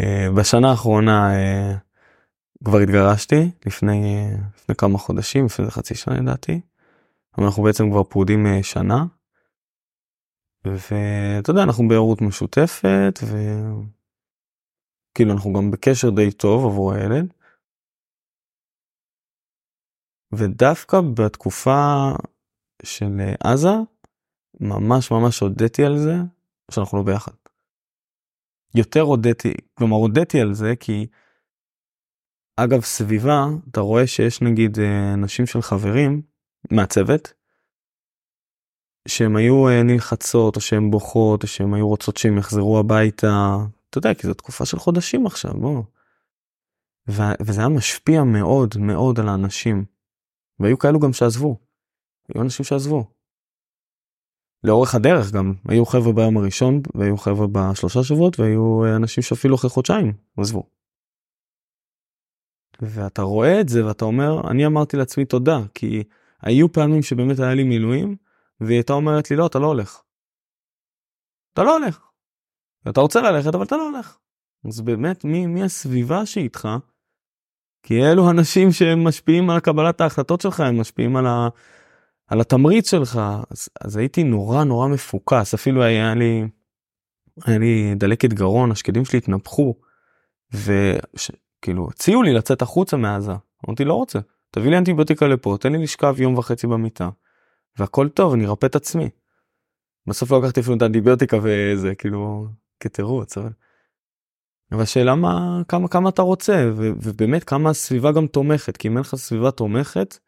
אה, בשנה האחרונה אה, כבר התגרשתי לפני אה, לפני כמה חודשים לפני חצי שנה לדעתי. אנחנו בעצם כבר פרודים שנה. ואתה יודע אנחנו בהורות משותפת וכאילו אנחנו גם בקשר די טוב עבור הילד. ודווקא בתקופה של עזה ממש ממש הודיתי על זה שאנחנו לא ביחד. יותר הודיתי, כלומר הודיתי על זה כי אגב סביבה אתה רואה שיש נגיד אה, נשים של חברים מהצוות שהם היו אה, נלחצות או שהן בוכות או שהן היו רוצות שהם יחזרו הביתה אתה יודע כי זו תקופה של חודשים עכשיו בוא. ו- וזה היה משפיע מאוד מאוד על האנשים. והיו כאלו גם שעזבו. היו אנשים שעזבו. לאורך הדרך גם היו חבר'ה ביום הראשון והיו חבר'ה בשלושה שבועות והיו אה, אנשים שאפילו אחרי חודשיים עזבו. ואתה רואה את זה ואתה אומר אני אמרתי לעצמי תודה כי היו פעמים שבאמת היה לי מילואים והיא הייתה אומרת לי לא אתה לא הולך. אתה לא הולך. אתה רוצה ללכת אבל אתה לא הולך. אז באמת מי, מי הסביבה שאיתך כי אלו אנשים שהם משפיעים על קבלת ההחלטות שלך הם משפיעים על ה... על התמריץ שלך אז, אז הייתי נורא נורא מפוקס אפילו היה לי היה לי דלקת גרון השקדים שלי התנפחו וכאילו הציעו לי לצאת החוצה מעזה אמרתי לא רוצה תביא לי אנטיביוטיקה לפה תן לי לשכב יום וחצי במיטה והכל טוב אני ארפא את עצמי. בסוף לא לקחתי אפילו את האנטיביוטיקה וזה כאילו כתירוץ אבל. אבל השאלה מה כמה כמה אתה רוצה ובאמת כמה הסביבה גם תומכת כי אם אין לך סביבה תומכת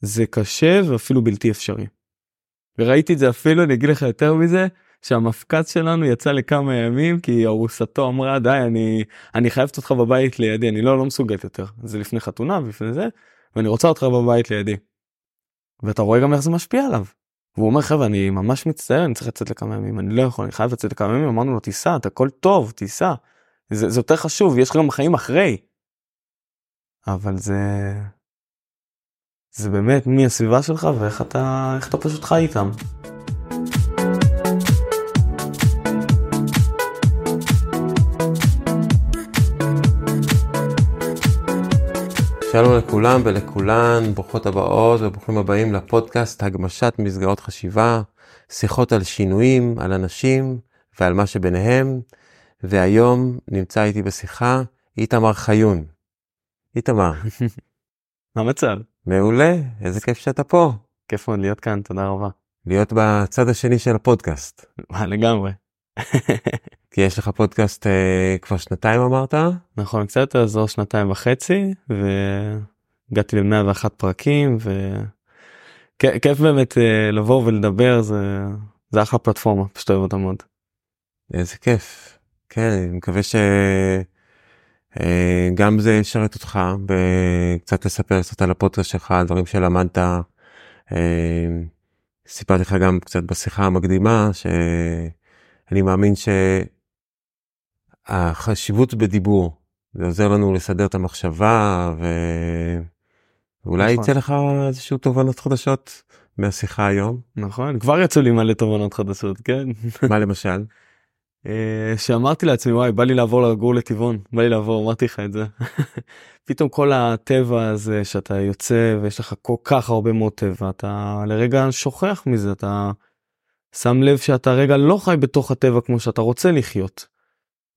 זה קשה ואפילו בלתי אפשרי. וראיתי את זה אפילו אני אגיד לך יותר מזה שהמפקץ שלנו יצא לכמה ימים כי ארוסתו אמרה די אני אני חייבת אותך בבית לידי אני לא לא מסוגלת יותר זה לפני חתונה ולפני זה ואני רוצה אותך בבית לידי. ואתה רואה גם איך זה משפיע עליו. והוא אומר חבר'ה אני ממש מצטער אני צריך לצאת לכמה ימים אני לא יכול אני חייב לצאת לכמה ימים אמרנו לו תיסע אתה הכל טוב תיסע. זה, זה יותר חשוב יש לך גם חיים אחרי. אבל זה זה באמת מי הסביבה שלך ואיך אתה, אתה פשוט חי איתם. שלום לכולם ולכולן, ברוכות הבאות וברוכים הבאים לפודקאסט הגמשת מסגרות חשיבה, שיחות על שינויים, על אנשים ועל מה שביניהם, והיום נמצא איתי בשיחה איתמר חיון. איתמר. מה המצב? מעולה, איזה כיף שאתה פה. כיף מאוד להיות כאן, תודה רבה. להיות בצד השני של הפודקאסט. מה לגמרי. כי יש לך פודקאסט אה, כבר שנתיים אמרת? נכון, קצת יותר זו שנתיים וחצי, והגעתי ל-101 פרקים, וכיף באמת אה, לבוא ולדבר, זה, זה אחלה פלטפורמה, פשוט אוהב אותה מאוד. איזה כיף. כן, אני מקווה ש... אה, גם זה ישרת אותך וקצת לספר קצת על הפודקאסט שלך, דברים שלמדת. אה, סיפרתי לך גם קצת בשיחה המקדימה שאני מאמין שהחשיבות בדיבור זה עוזר לנו לסדר את המחשבה ואולי נכון. יצא לך איזשהו תובנות חדשות מהשיחה היום. נכון כבר יצאו לי מלא תובנות חדשות כן. מה למשל? אה, שאמרתי לעצמי וואי בא לי לעבור לגור לטבעון בא לי לעבור אמרתי לך את זה פתאום כל הטבע הזה שאתה יוצא ויש לך כל כך הרבה מאוד טבע אתה לרגע שוכח מזה אתה שם לב שאתה רגע לא חי בתוך הטבע כמו שאתה רוצה לחיות.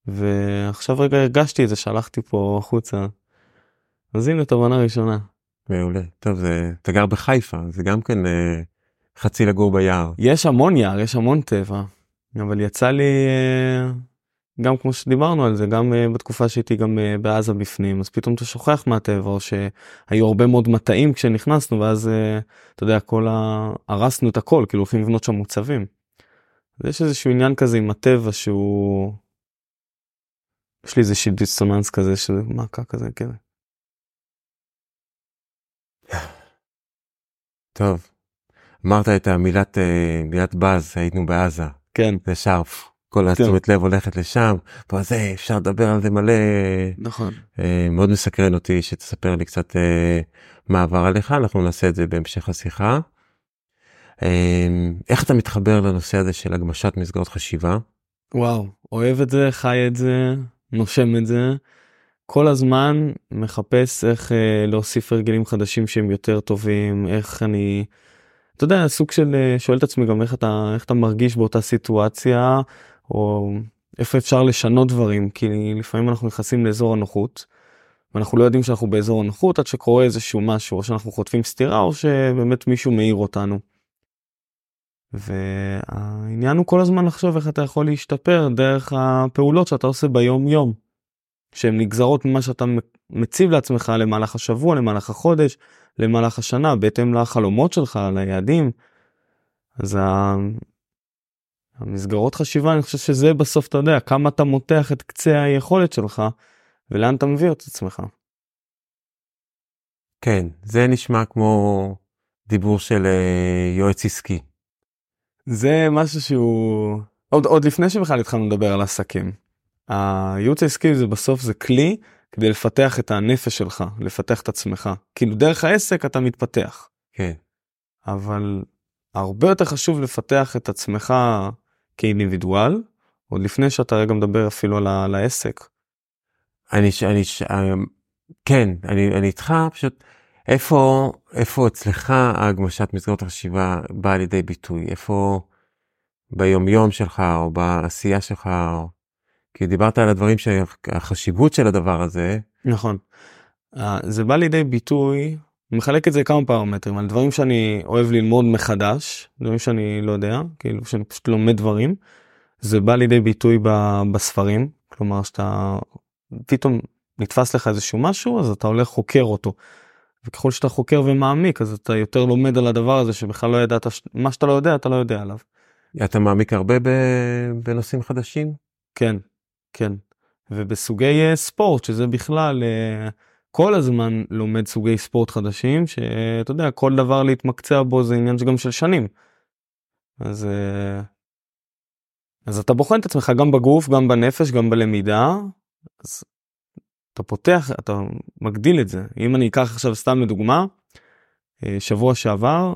ועכשיו רגע הרגשתי את זה שלחתי פה החוצה. אז הנה תובנה ראשונה. מעולה טוב זה אתה גר בחיפה זה גם כן אה, חצי לגור ביער יש המון יער יש המון טבע אבל יצא לי אה, גם כמו שדיברנו על זה גם אה, בתקופה שהייתי גם אה, בעזה בפנים אז פתאום אתה שוכח מהטבע או שהיו הרבה מאוד מטעים כשנכנסנו ואז אתה יודע כל ה... הרסנו את הכל כאילו הולכים לבנות שם מוצבים. יש איזשהו עניין כזה עם הטבע שהוא. יש לי איזה דיסוננס כזה שזה מכה כזה כן. טוב. אמרת את המילת מילת באז היינו בעזה כן. זה שרף. כל התשומת לב הולכת לשם, וזה אפשר לדבר על זה מלא. נכון. אה, מאוד מסקרן אותי שתספר לי קצת אה, מה עבר עליך, אנחנו נעשה את זה בהמשך השיחה. אה, איך אתה מתחבר לנושא הזה של הגמשת מסגרות חשיבה? וואו, אוהב את זה, חי את זה, נושם את זה, כל הזמן מחפש איך אה, להוסיף הרגלים חדשים שהם יותר טובים, איך אני, אתה יודע, סוג של אה, שואל את עצמי גם איך אתה, איך אתה מרגיש באותה סיטואציה, או איפה אפשר לשנות דברים, כי לפעמים אנחנו נכנסים לאזור הנוחות, ואנחנו לא יודעים שאנחנו באזור הנוחות עד שקורה איזשהו משהו, או שאנחנו חוטפים סטירה, או שבאמת מישהו מעיר אותנו. והעניין הוא כל הזמן לחשוב איך אתה יכול להשתפר דרך הפעולות שאתה עושה ביום יום. שהן נגזרות ממה שאתה מציב לעצמך למהלך השבוע, למהלך החודש, למהלך השנה, בהתאם לחלומות שלך, ליעדים. אז. המסגרות חשיבה, אני חושב שזה בסוף, אתה יודע, כמה אתה מותח את קצה היכולת שלך, ולאן אתה מביא את עצמך. כן, זה נשמע כמו דיבור של אה, יועץ עסקי. זה משהו שהוא עוד עוד לפני שבכלל התחלנו לדבר על עסקים. הייעוץ העסקי זה בסוף זה כלי כדי לפתח את הנפש שלך לפתח את עצמך כאילו דרך העסק אתה מתפתח. כן. אבל הרבה יותר חשוב לפתח את עצמך כאינדיבידואל עוד לפני שאתה רגע מדבר אפילו על, על העסק. אני, אני, אמ, כן, אני, אני איתך פשוט איפה איפה אצלך ההגמשת מסגרות החשיבה באה לידי ביטוי איפה ביומיום שלך או בעשייה שלך או... כי דיברת על הדברים שהחשיבות של הדבר הזה נכון זה בא לידי ביטוי מחלק את זה כמה פרמטרים על דברים שאני אוהב ללמוד מחדש דברים שאני לא יודע כאילו שאני פשוט לומד דברים זה בא לידי ביטוי בספרים כלומר שאתה פתאום נתפס לך איזשהו משהו אז אתה הולך חוקר אותו. וככל שאתה חוקר ומעמיק אז אתה יותר לומד על הדבר הזה שבכלל לא ידעת מה שאתה לא יודע אתה לא יודע עליו. אתה מעמיק הרבה בנושאים חדשים? כן, כן. ובסוגי uh, ספורט שזה בכלל uh, כל הזמן לומד סוגי ספורט חדשים שאתה יודע כל דבר להתמקצע בו זה עניין גם של שנים. אז אז אתה בוחן את עצמך גם בגוף גם בנפש גם בלמידה. אז אתה פותח אתה מגדיל את זה אם אני אקח עכשיו סתם לדוגמה אה, שבוע שעבר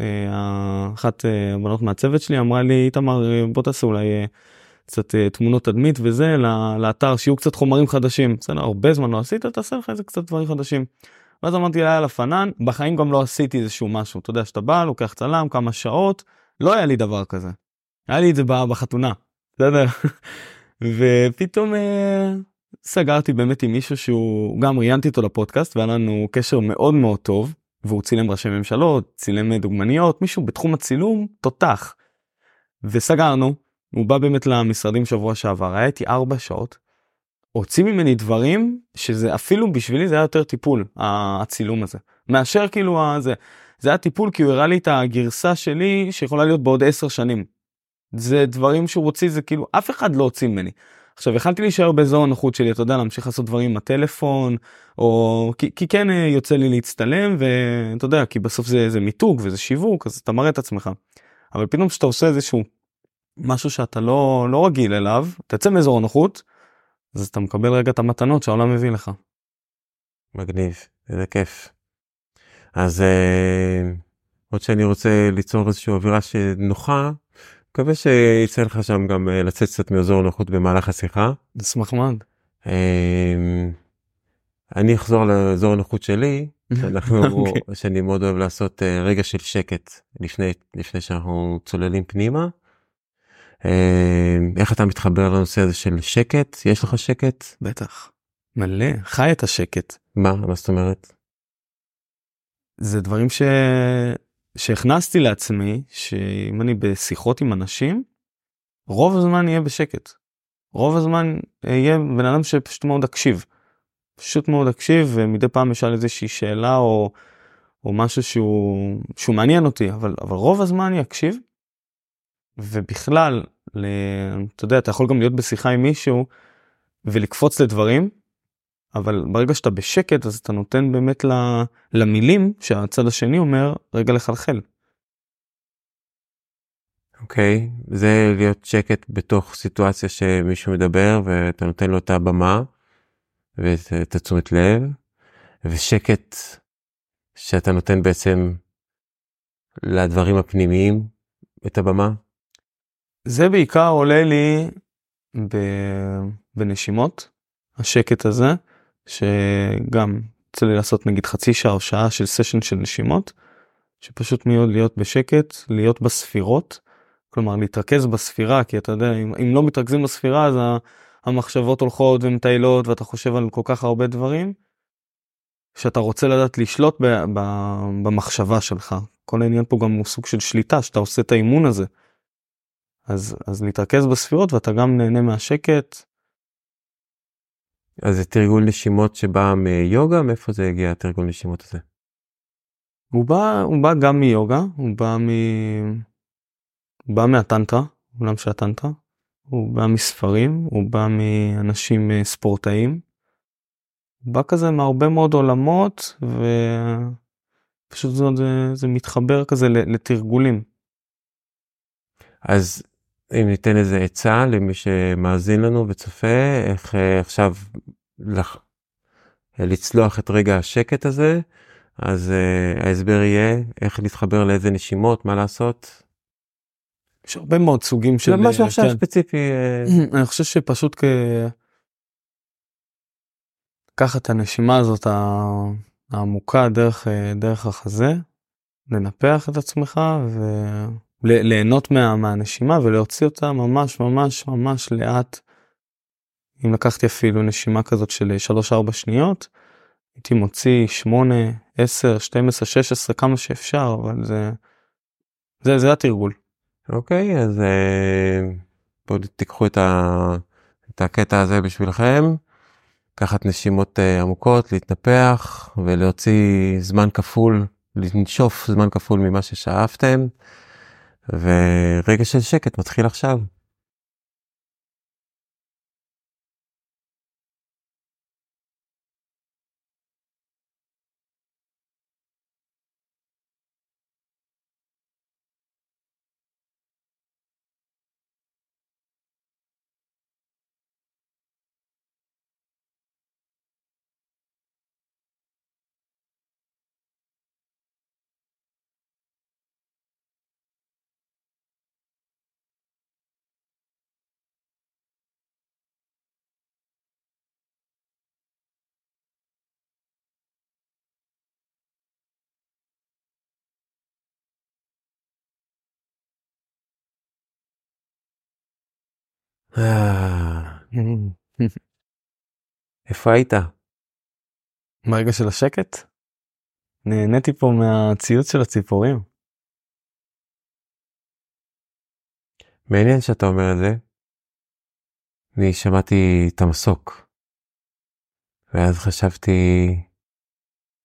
אה, אחת אה, הבנות מהצוות שלי אמרה לי איתמר בוא תעשה אולי קצת תמונות תדמית וזה לאתר שיהיו קצת חומרים חדשים בסדר הרבה זמן לא עשית תעשה לך איזה קצת דברים חדשים. ואז אמרתי לה על הפנן בחיים גם לא עשיתי איזשהו משהו אתה יודע שאתה בא לוקח צלם כמה שעות לא היה לי דבר כזה. היה לי את זה בחתונה. בסדר ופתאום סגרתי באמת עם מישהו שהוא גם ראיינתי אותו לפודקאסט והיה לנו קשר מאוד מאוד טוב והוא צילם ראשי ממשלות צילם דוגמניות מישהו בתחום הצילום תותח. וסגרנו הוא בא באמת למשרדים שבוע שעבר היה איתי ארבע שעות. הוציא ממני דברים שזה אפילו בשבילי זה היה יותר טיפול הצילום הזה מאשר כאילו הזה זה היה טיפול כי הוא הראה לי את הגרסה שלי שיכולה להיות בעוד עשר שנים. זה דברים שהוא הוציא זה כאילו אף אחד לא הוציא ממני. עכשיו יכלתי להישאר באזור הנוחות שלי אתה יודע להמשיך לעשות דברים עם הטלפון או כי, כי כן אה, יוצא לי להצטלם ואתה יודע כי בסוף זה זה מיתוג וזה שיווק אז אתה מראה את עצמך. אבל פתאום כשאתה עושה איזשהו משהו שאתה לא לא רגיל אליו תצא מאזור הנוחות אז אתה מקבל רגע את המתנות שהעולם מביא לך. מגניב איזה כיף. אז אה, עוד שאני רוצה ליצור איזושהי אווירה שנוחה מקווה שיצא לך שם גם אה, לצאת קצת מאזור נוחות במהלך השיחה. נשמח מאוד. אמ, אני אחזור לאזור הנוחות שלי, שאנחנו, okay. אוקיי. שאני מאוד אוהב לעשות אה, רגע של שקט לפני, לפני שאנחנו צוללים פנימה. אמ, איך אתה מתחבר לנושא הזה של שקט? יש לך שקט? בטח. מלא, חי את השקט. מה? מה זאת אומרת? זה דברים ש... שהכנסתי לעצמי שאם אני בשיחות עם אנשים רוב הזמן יהיה בשקט. רוב הזמן יהיה בן אדם שפשוט מאוד אקשיב. פשוט מאוד אקשיב ומדי פעם אשאל איזושהי שאלה או, או משהו שהוא, שהוא מעניין אותי אבל, אבל רוב הזמן יקשיב. ובכלל ל... אתה יודע אתה יכול גם להיות בשיחה עם מישהו ולקפוץ לדברים אבל ברגע שאתה בשקט אז אתה נותן באמת למילים שהצד השני אומר רגע לחלחל. אוקיי okay, זה להיות שקט בתוך סיטואציה שמישהו מדבר ואתה נותן לו את הבמה ואת התשומת לב ושקט שאתה נותן בעצם לדברים הפנימיים את הבמה. זה בעיקר עולה לי בנשימות השקט הזה, שגם יוצא לי לעשות נגיד חצי שעה או שעה של סשן של נשימות, שפשוט מאוד להיות בשקט, להיות בספירות, כלומר להתרכז בספירה, כי אתה יודע, אם, אם לא מתרכזים בספירה אז המחשבות הולכות ומטיילות ואתה חושב על כל כך הרבה דברים, שאתה רוצה לדעת לשלוט ב, ב, במחשבה שלך. כל העניין פה גם הוא סוג של שליטה, שאתה עושה את האימון הזה. אז, אז להתרכז בספירות ואתה גם נהנה מהשקט. אז זה תרגול נשימות שבא מיוגה? מאיפה זה הגיע התרגול נשימות הזה? הוא בא, הוא בא גם מיוגה, הוא בא מ... הוא בא מהטנטרה, עולם של הטנטרה. הוא בא מספרים, הוא בא מאנשים אה, ספורטאים. הוא בא כזה מהרבה מאוד עולמות ופשוט זה, זה, זה מתחבר כזה לתרגולים. אז אם ניתן איזה עצה למי שמאזין לנו וצופה, איך אה, עכשיו לח... לצלוח את רגע השקט הזה, אז uh, ההסבר יהיה איך להתחבר לאיזה נשימות, מה לעשות. יש הרבה מאוד סוגים של... משהו עכשיו כן. ספציפי. אה, אני חושב שפשוט כ... לקחת את הנשימה הזאת העמוקה דרך, דרך החזה, לנפח את עצמך וליהנות מה, מהנשימה ולהוציא אותה ממש ממש ממש לאט. אם לקחתי אפילו נשימה כזאת של 3-4 שניות, הייתי מוציא 8, 10, 12, 16, כמה שאפשר, אבל זה, זה, זה התרגול. אוקיי, okay, אז אה, בואו תיקחו את, ה, את הקטע הזה בשבילכם. לקחת נשימות אה, עמוקות, להתנפח ולהוציא זמן כפול, לנשוף זמן כפול ממה ששאפתם. ורגע של שקט מתחיל עכשיו. איפה היית? ברגע של השקט? נהניתי פה מהציוץ של הציפורים. מעניין שאתה אומר את זה. אני שמעתי את המסוק. ואז חשבתי,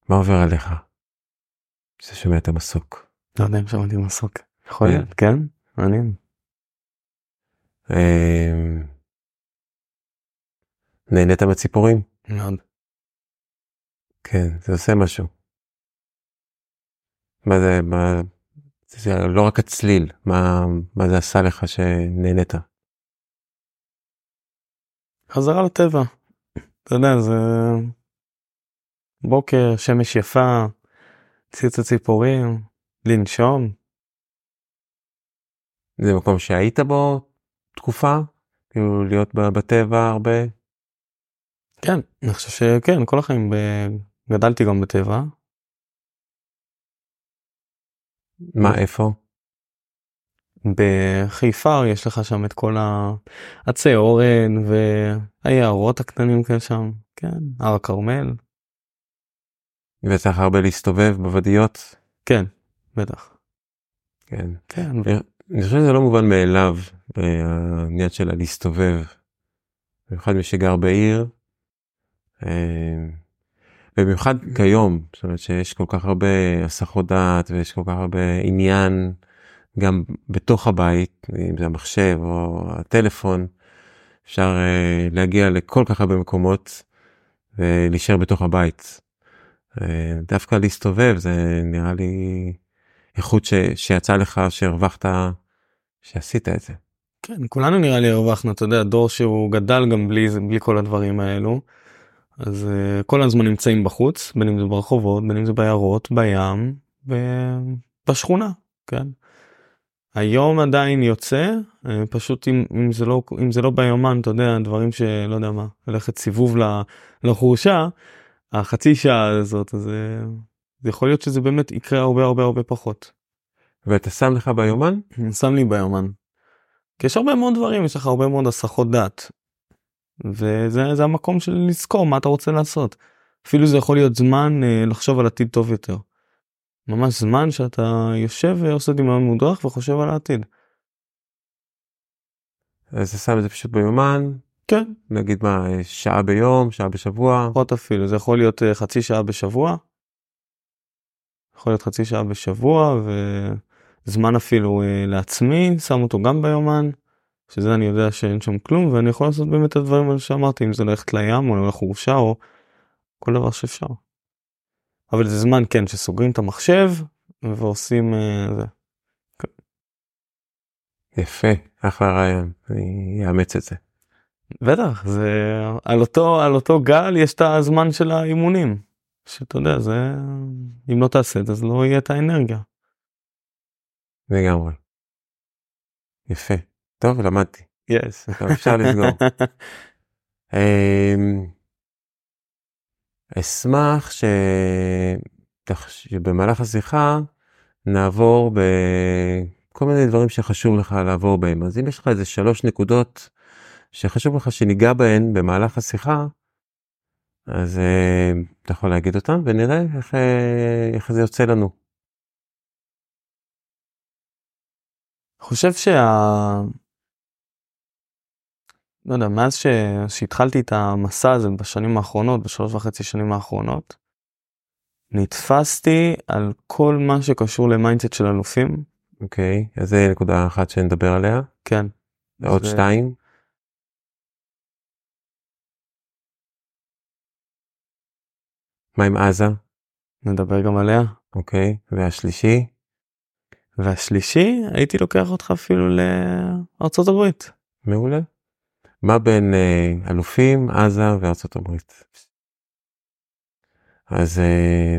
מה עובר עליך? שאתה שומע את המסוק. לא יודע אם שמעתי מסוק. יכול להיות, כן? מעניין. אמ, נהנית מציפורים? מאוד. כן, זה עושה משהו. מה זה, מה, זה לא רק הצליל, מה, מה זה עשה לך שנהנית? חזרה לטבע. אתה יודע, זה בוקר, שמש יפה, ציוץ הציפורים, לנשום. זה מקום שהיית בו תקופה? כאילו להיות בטבע הרבה? כן, אני חושב שכן, כל החיים ב... גדלתי גם בטבע. מה, איפה? בחיפה יש לך שם את כל העצי אורן והיערות הקטנים כאלה שם, כן, הר הכרמל. וצריך הרבה להסתובב בוודיות? כן, בטח. כן. כן. אני חושב שזה לא מובן מאליו, העניין שלה להסתובב. במיוחד מי שגר בעיר. אה, במיוחד כיום, זאת אומרת שיש כל כך הרבה הסחות דעת ויש כל כך הרבה עניין גם בתוך הבית, אם זה המחשב או הטלפון, אפשר uh, להגיע לכל כך הרבה מקומות ולהישאר בתוך הבית. Uh, דווקא להסתובב זה נראה לי איכות ש, שיצא לך, שהרווחת, שעשית את זה. כן, כולנו נראה לי הרווחנו, אתה יודע, דור שהוא גדל גם בלי, בלי כל הדברים האלו. אז uh, כל הזמן נמצאים בחוץ, בין אם זה ברחובות, בין אם זה ביערות, בים, בשכונה, כן. היום עדיין יוצא, אה, פשוט אם, אם זה לא אם זה לא ביומן אתה יודע דברים שלא יודע מה ללכת סיבוב לחורשה החצי שעה הזאת אז אה, זה יכול להיות שזה באמת יקרה הרבה הרבה הרבה פחות. ואתה שם לך ביומן? שם לי ביומן. כי יש הרבה מאוד דברים יש לך הרבה מאוד הסחות דעת. וזה זה המקום של לזכור מה אתה רוצה לעשות. אפילו זה יכול להיות זמן אה, לחשוב על עתיד טוב יותר. ממש זמן שאתה יושב ועושה דמיון מודרך וחושב על העתיד. אז אתה שם את זה פשוט ביומן, כן. נגיד מה, אה, שעה ביום, שעה בשבוע, פחות אפילו זה יכול להיות אה, חצי שעה בשבוע. יכול להיות חצי שעה בשבוע וזמן אפילו אה, לעצמי שם אותו גם ביומן. שזה אני יודע שאין שם כלום ואני יכול לעשות באמת את הדברים האלה שאמרתי אם זה ללכת לים או לחורשה או כל דבר שאפשר. אבל זה זמן כן שסוגרים את המחשב ועושים אה, זה. יפה, אחלה רעיון, אני אאמץ את זה. בטח זה על אותו על אותו גל יש את הזמן של האימונים. שאתה יודע זה אם לא תעשה את זה אז לא יהיה את האנרגיה. לגמרי. יפה, טוב למדתי, יש. טוב, אפשר לסגור. אמ, אשמח ש... שבמהלך השיחה נעבור בכל מיני דברים שחשוב לך לעבור בהם. אז אם יש לך איזה שלוש נקודות שחשוב לך שניגע בהן במהלך השיחה, אז אה, אתה יכול להגיד אותן ונראה איך, אה, איך זה יוצא לנו. חושב שה... לא יודע, מאז ש... שהתחלתי את המסע הזה בשנים האחרונות, בשלוש וחצי שנים האחרונות, נתפסתי על כל מה שקשור ל mindset של אלופים. אוקיי, אז זה נקודה אחת שנדבר עליה. כן. עוד זה- שתיים. מה עם עזה? נדבר גם עליה. אוקיי, והשלישי? והשלישי, הייתי לוקח אותך אפילו לארצות הברית. מעולה. מה בין אה, אלופים, עזה וארצות הברית? אז אה,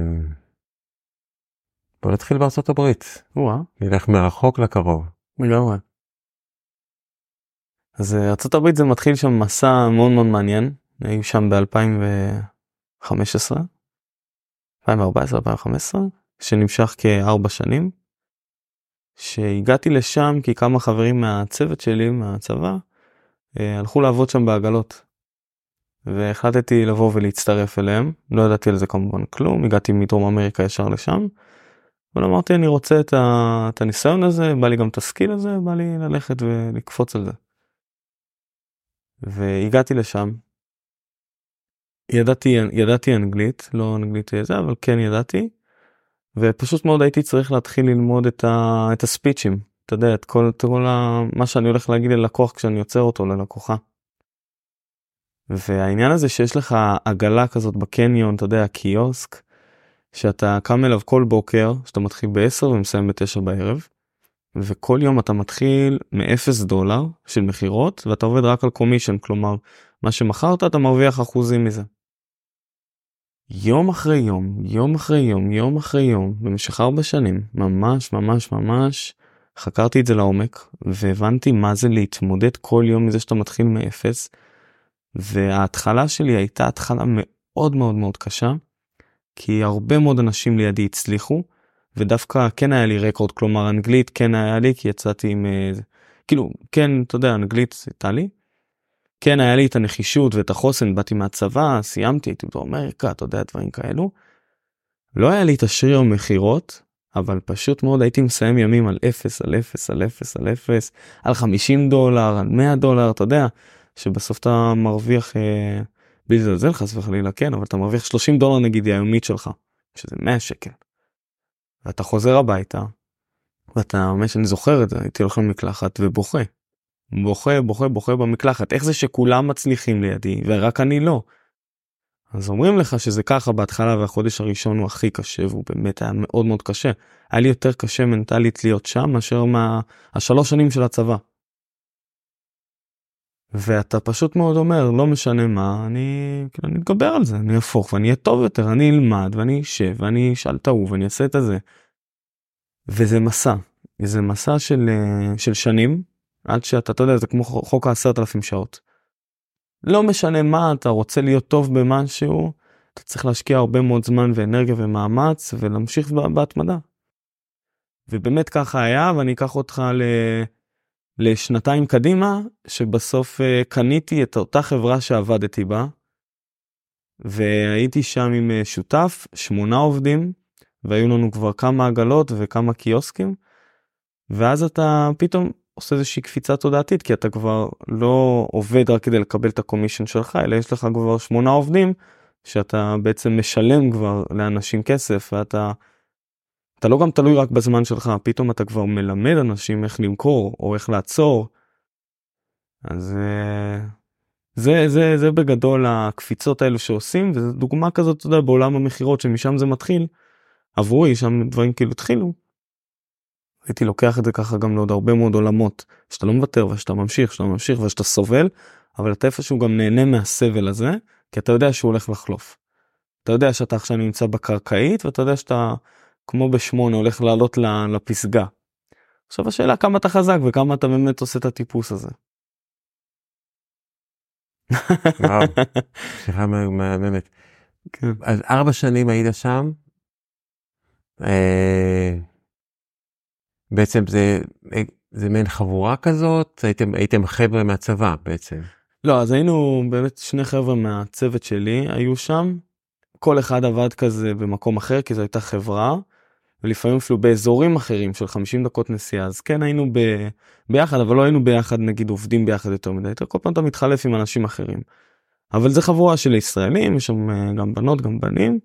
בוא נתחיל בארצות הברית. וואה, נלך מרחוק לקרוב. לגמרי. אז אה, ארצות הברית זה מתחיל שם מסע מאוד מאוד מעניין. היו שם ב-2015, 2014, 2015, שנמשך כארבע שנים. שהגעתי לשם כי כמה חברים מהצוות שלי מהצבא אה, הלכו לעבוד שם בעגלות. והחלטתי לבוא ולהצטרף אליהם, לא ידעתי על זה כמובן כלום, הגעתי מדרום אמריקה ישר לשם. אבל אמרתי אני רוצה את, ה... את הניסיון הזה, בא לי גם את הסקיל הזה, בא לי ללכת ולקפוץ על זה. והגעתי לשם. ידעתי, ידעתי אנגלית, לא אנגלית זה, אבל כן ידעתי. ופשוט מאוד הייתי צריך להתחיל ללמוד את, ה... את הספיצ'ים, אתה יודע, את כל, את כל ה... מה שאני הולך להגיד ללקוח כשאני יוצר אותו ללקוחה. והעניין הזה שיש לך עגלה כזאת בקניון, אתה יודע, קיוסק, שאתה קם אליו כל בוקר, שאתה מתחיל ב-10 ומסיים ב-9 בערב, וכל יום אתה מתחיל מ-0 דולר של מכירות, ואתה עובד רק על קומישן, כלומר, מה שמכרת אתה מרוויח אחוזים מזה. יום אחרי יום, יום אחרי יום, יום אחרי יום, במשך ארבע שנים, ממש ממש ממש חקרתי את זה לעומק, והבנתי מה זה להתמודד כל יום מזה שאתה מתחיל מאפס. וההתחלה שלי הייתה התחלה מאוד מאוד מאוד קשה, כי הרבה מאוד אנשים לידי הצליחו, ודווקא כן היה לי רקורד, כלומר אנגלית כן היה לי, כי יצאתי עם, אה, כאילו, כן, אתה יודע, אנגלית הייתה לי. כן היה לי את הנחישות ואת החוסן, באתי מהצבא, סיימתי, הייתי בדרום אמריקה, אתה יודע, דברים כאלו. לא היה לי את השריר המכירות, אבל פשוט מאוד הייתי מסיים ימים על 0, על 0, על 0, על 0, על 50 דולר, על 100 דולר, אתה יודע, שבסוף אתה מרוויח, אה, בלי לזלזל חס וחלילה, כן, אבל אתה מרוויח 30 דולר נגיד היומית שלך, שזה 100 שקל. ואתה חוזר הביתה, ואתה ממש, אני זוכר את זה, הייתי הולך למקלחת ובוכה. בוכה, בוכה, בוכה במקלחת. איך זה שכולם מצליחים לידי ורק אני לא? אז אומרים לך שזה ככה בהתחלה והחודש הראשון הוא הכי קשה והוא באמת היה מאוד מאוד קשה. היה לי יותר קשה מנטלית להיות שם מאשר מהשלוש שנים של הצבא. ואתה פשוט מאוד אומר לא משנה מה אני כאילו אני אתגבר על זה אני אהפוך ואני אהיה טוב יותר אני אלמד ואני אשב ואני אשאל את ההוא ואני אעשה את הזה. וזה מסע זה מסע של של שנים עד שאתה, אתה יודע, זה כמו חוק העשרת אלפים שעות. לא משנה מה, אתה רוצה להיות טוב במשהו, אתה צריך להשקיע הרבה מאוד זמן ואנרגיה ומאמץ ולהמשיך בהתמדה. ובאמת ככה היה, ואני אקח אותך ל... לשנתיים קדימה, שבסוף uh, קניתי את אותה חברה שעבדתי בה, והייתי שם עם uh, שותף, שמונה עובדים, והיו לנו כבר כמה עגלות וכמה קיוסקים, ואז אתה פתאום עושה איזושהי קפיצה תודעתית, כי אתה כבר לא עובד רק כדי לקבל את הקומישן שלך, אלא יש לך כבר שמונה עובדים, שאתה בעצם משלם כבר לאנשים כסף, ואתה אתה לא גם תלוי רק בזמן שלך, פתאום אתה כבר מלמד אנשים איך למכור או איך לעצור. אז אה, זה זה זה בגדול הקפיצות האלו שעושים וזו דוגמה כזאת אתה יודע בעולם המכירות שמשם זה מתחיל. עבורי שם דברים כאילו התחילו. הייתי לוקח את זה ככה גם לעוד הרבה מאוד עולמות שאתה לא מוותר ושאתה ממשיך שאתה ממשיך ושאתה סובל אבל אתה איפשהו גם נהנה מהסבל הזה כי אתה יודע שהוא הולך לחלוף. אתה יודע שאתה עכשיו נמצא בקרקעית ואתה יודע שאתה כמו בשמונה הולך לעלות לפסגה. עכשיו השאלה כמה אתה חזק וכמה אתה באמת עושה את הטיפוס הזה. שיחה מהממת. כן. אז ארבע שנים היית שם. אה, בעצם זה זה מעין חבורה כזאת הייתם הייתם חבר'ה מהצבא בעצם. לא אז היינו באמת שני חבר'ה מהצוות שלי היו שם. כל אחד עבד כזה במקום אחר כי זו הייתה חברה. ולפעמים אפילו באזורים אחרים של 50 דקות נסיעה אז כן היינו ב... ביחד אבל לא היינו ביחד נגיד עובדים ביחד יותר מדי יותר כל פעם אתה מתחלף עם אנשים אחרים. אבל זה חבורה של ישראלים יש שם אה, גם בנות גם בנים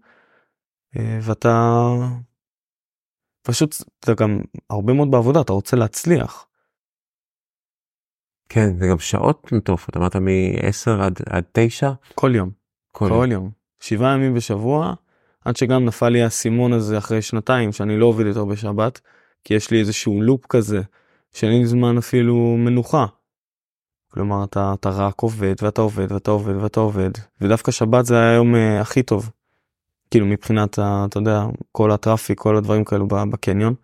אה, ואתה פשוט אתה גם הרבה מאוד בעבודה אתה רוצה להצליח. כן זה גם שעות מטורפות אמרת מ-10 עד, עד 9 כל יום כל, כל יום. יום שבעה ימים בשבוע עד שגם נפל לי האסימון הזה אחרי שנתיים שאני לא עובד יותר בשבת, כי יש לי איזשהו לופ כזה, שאין לי זמן אפילו מנוחה. כלומר אתה, אתה רק עובד ואתה עובד ואתה עובד ואתה עובד, ודווקא שבת זה היה היום uh, הכי טוב. כאילו מבחינת, ה, אתה יודע, כל הטראפיק, כל הדברים כאלו בקניון.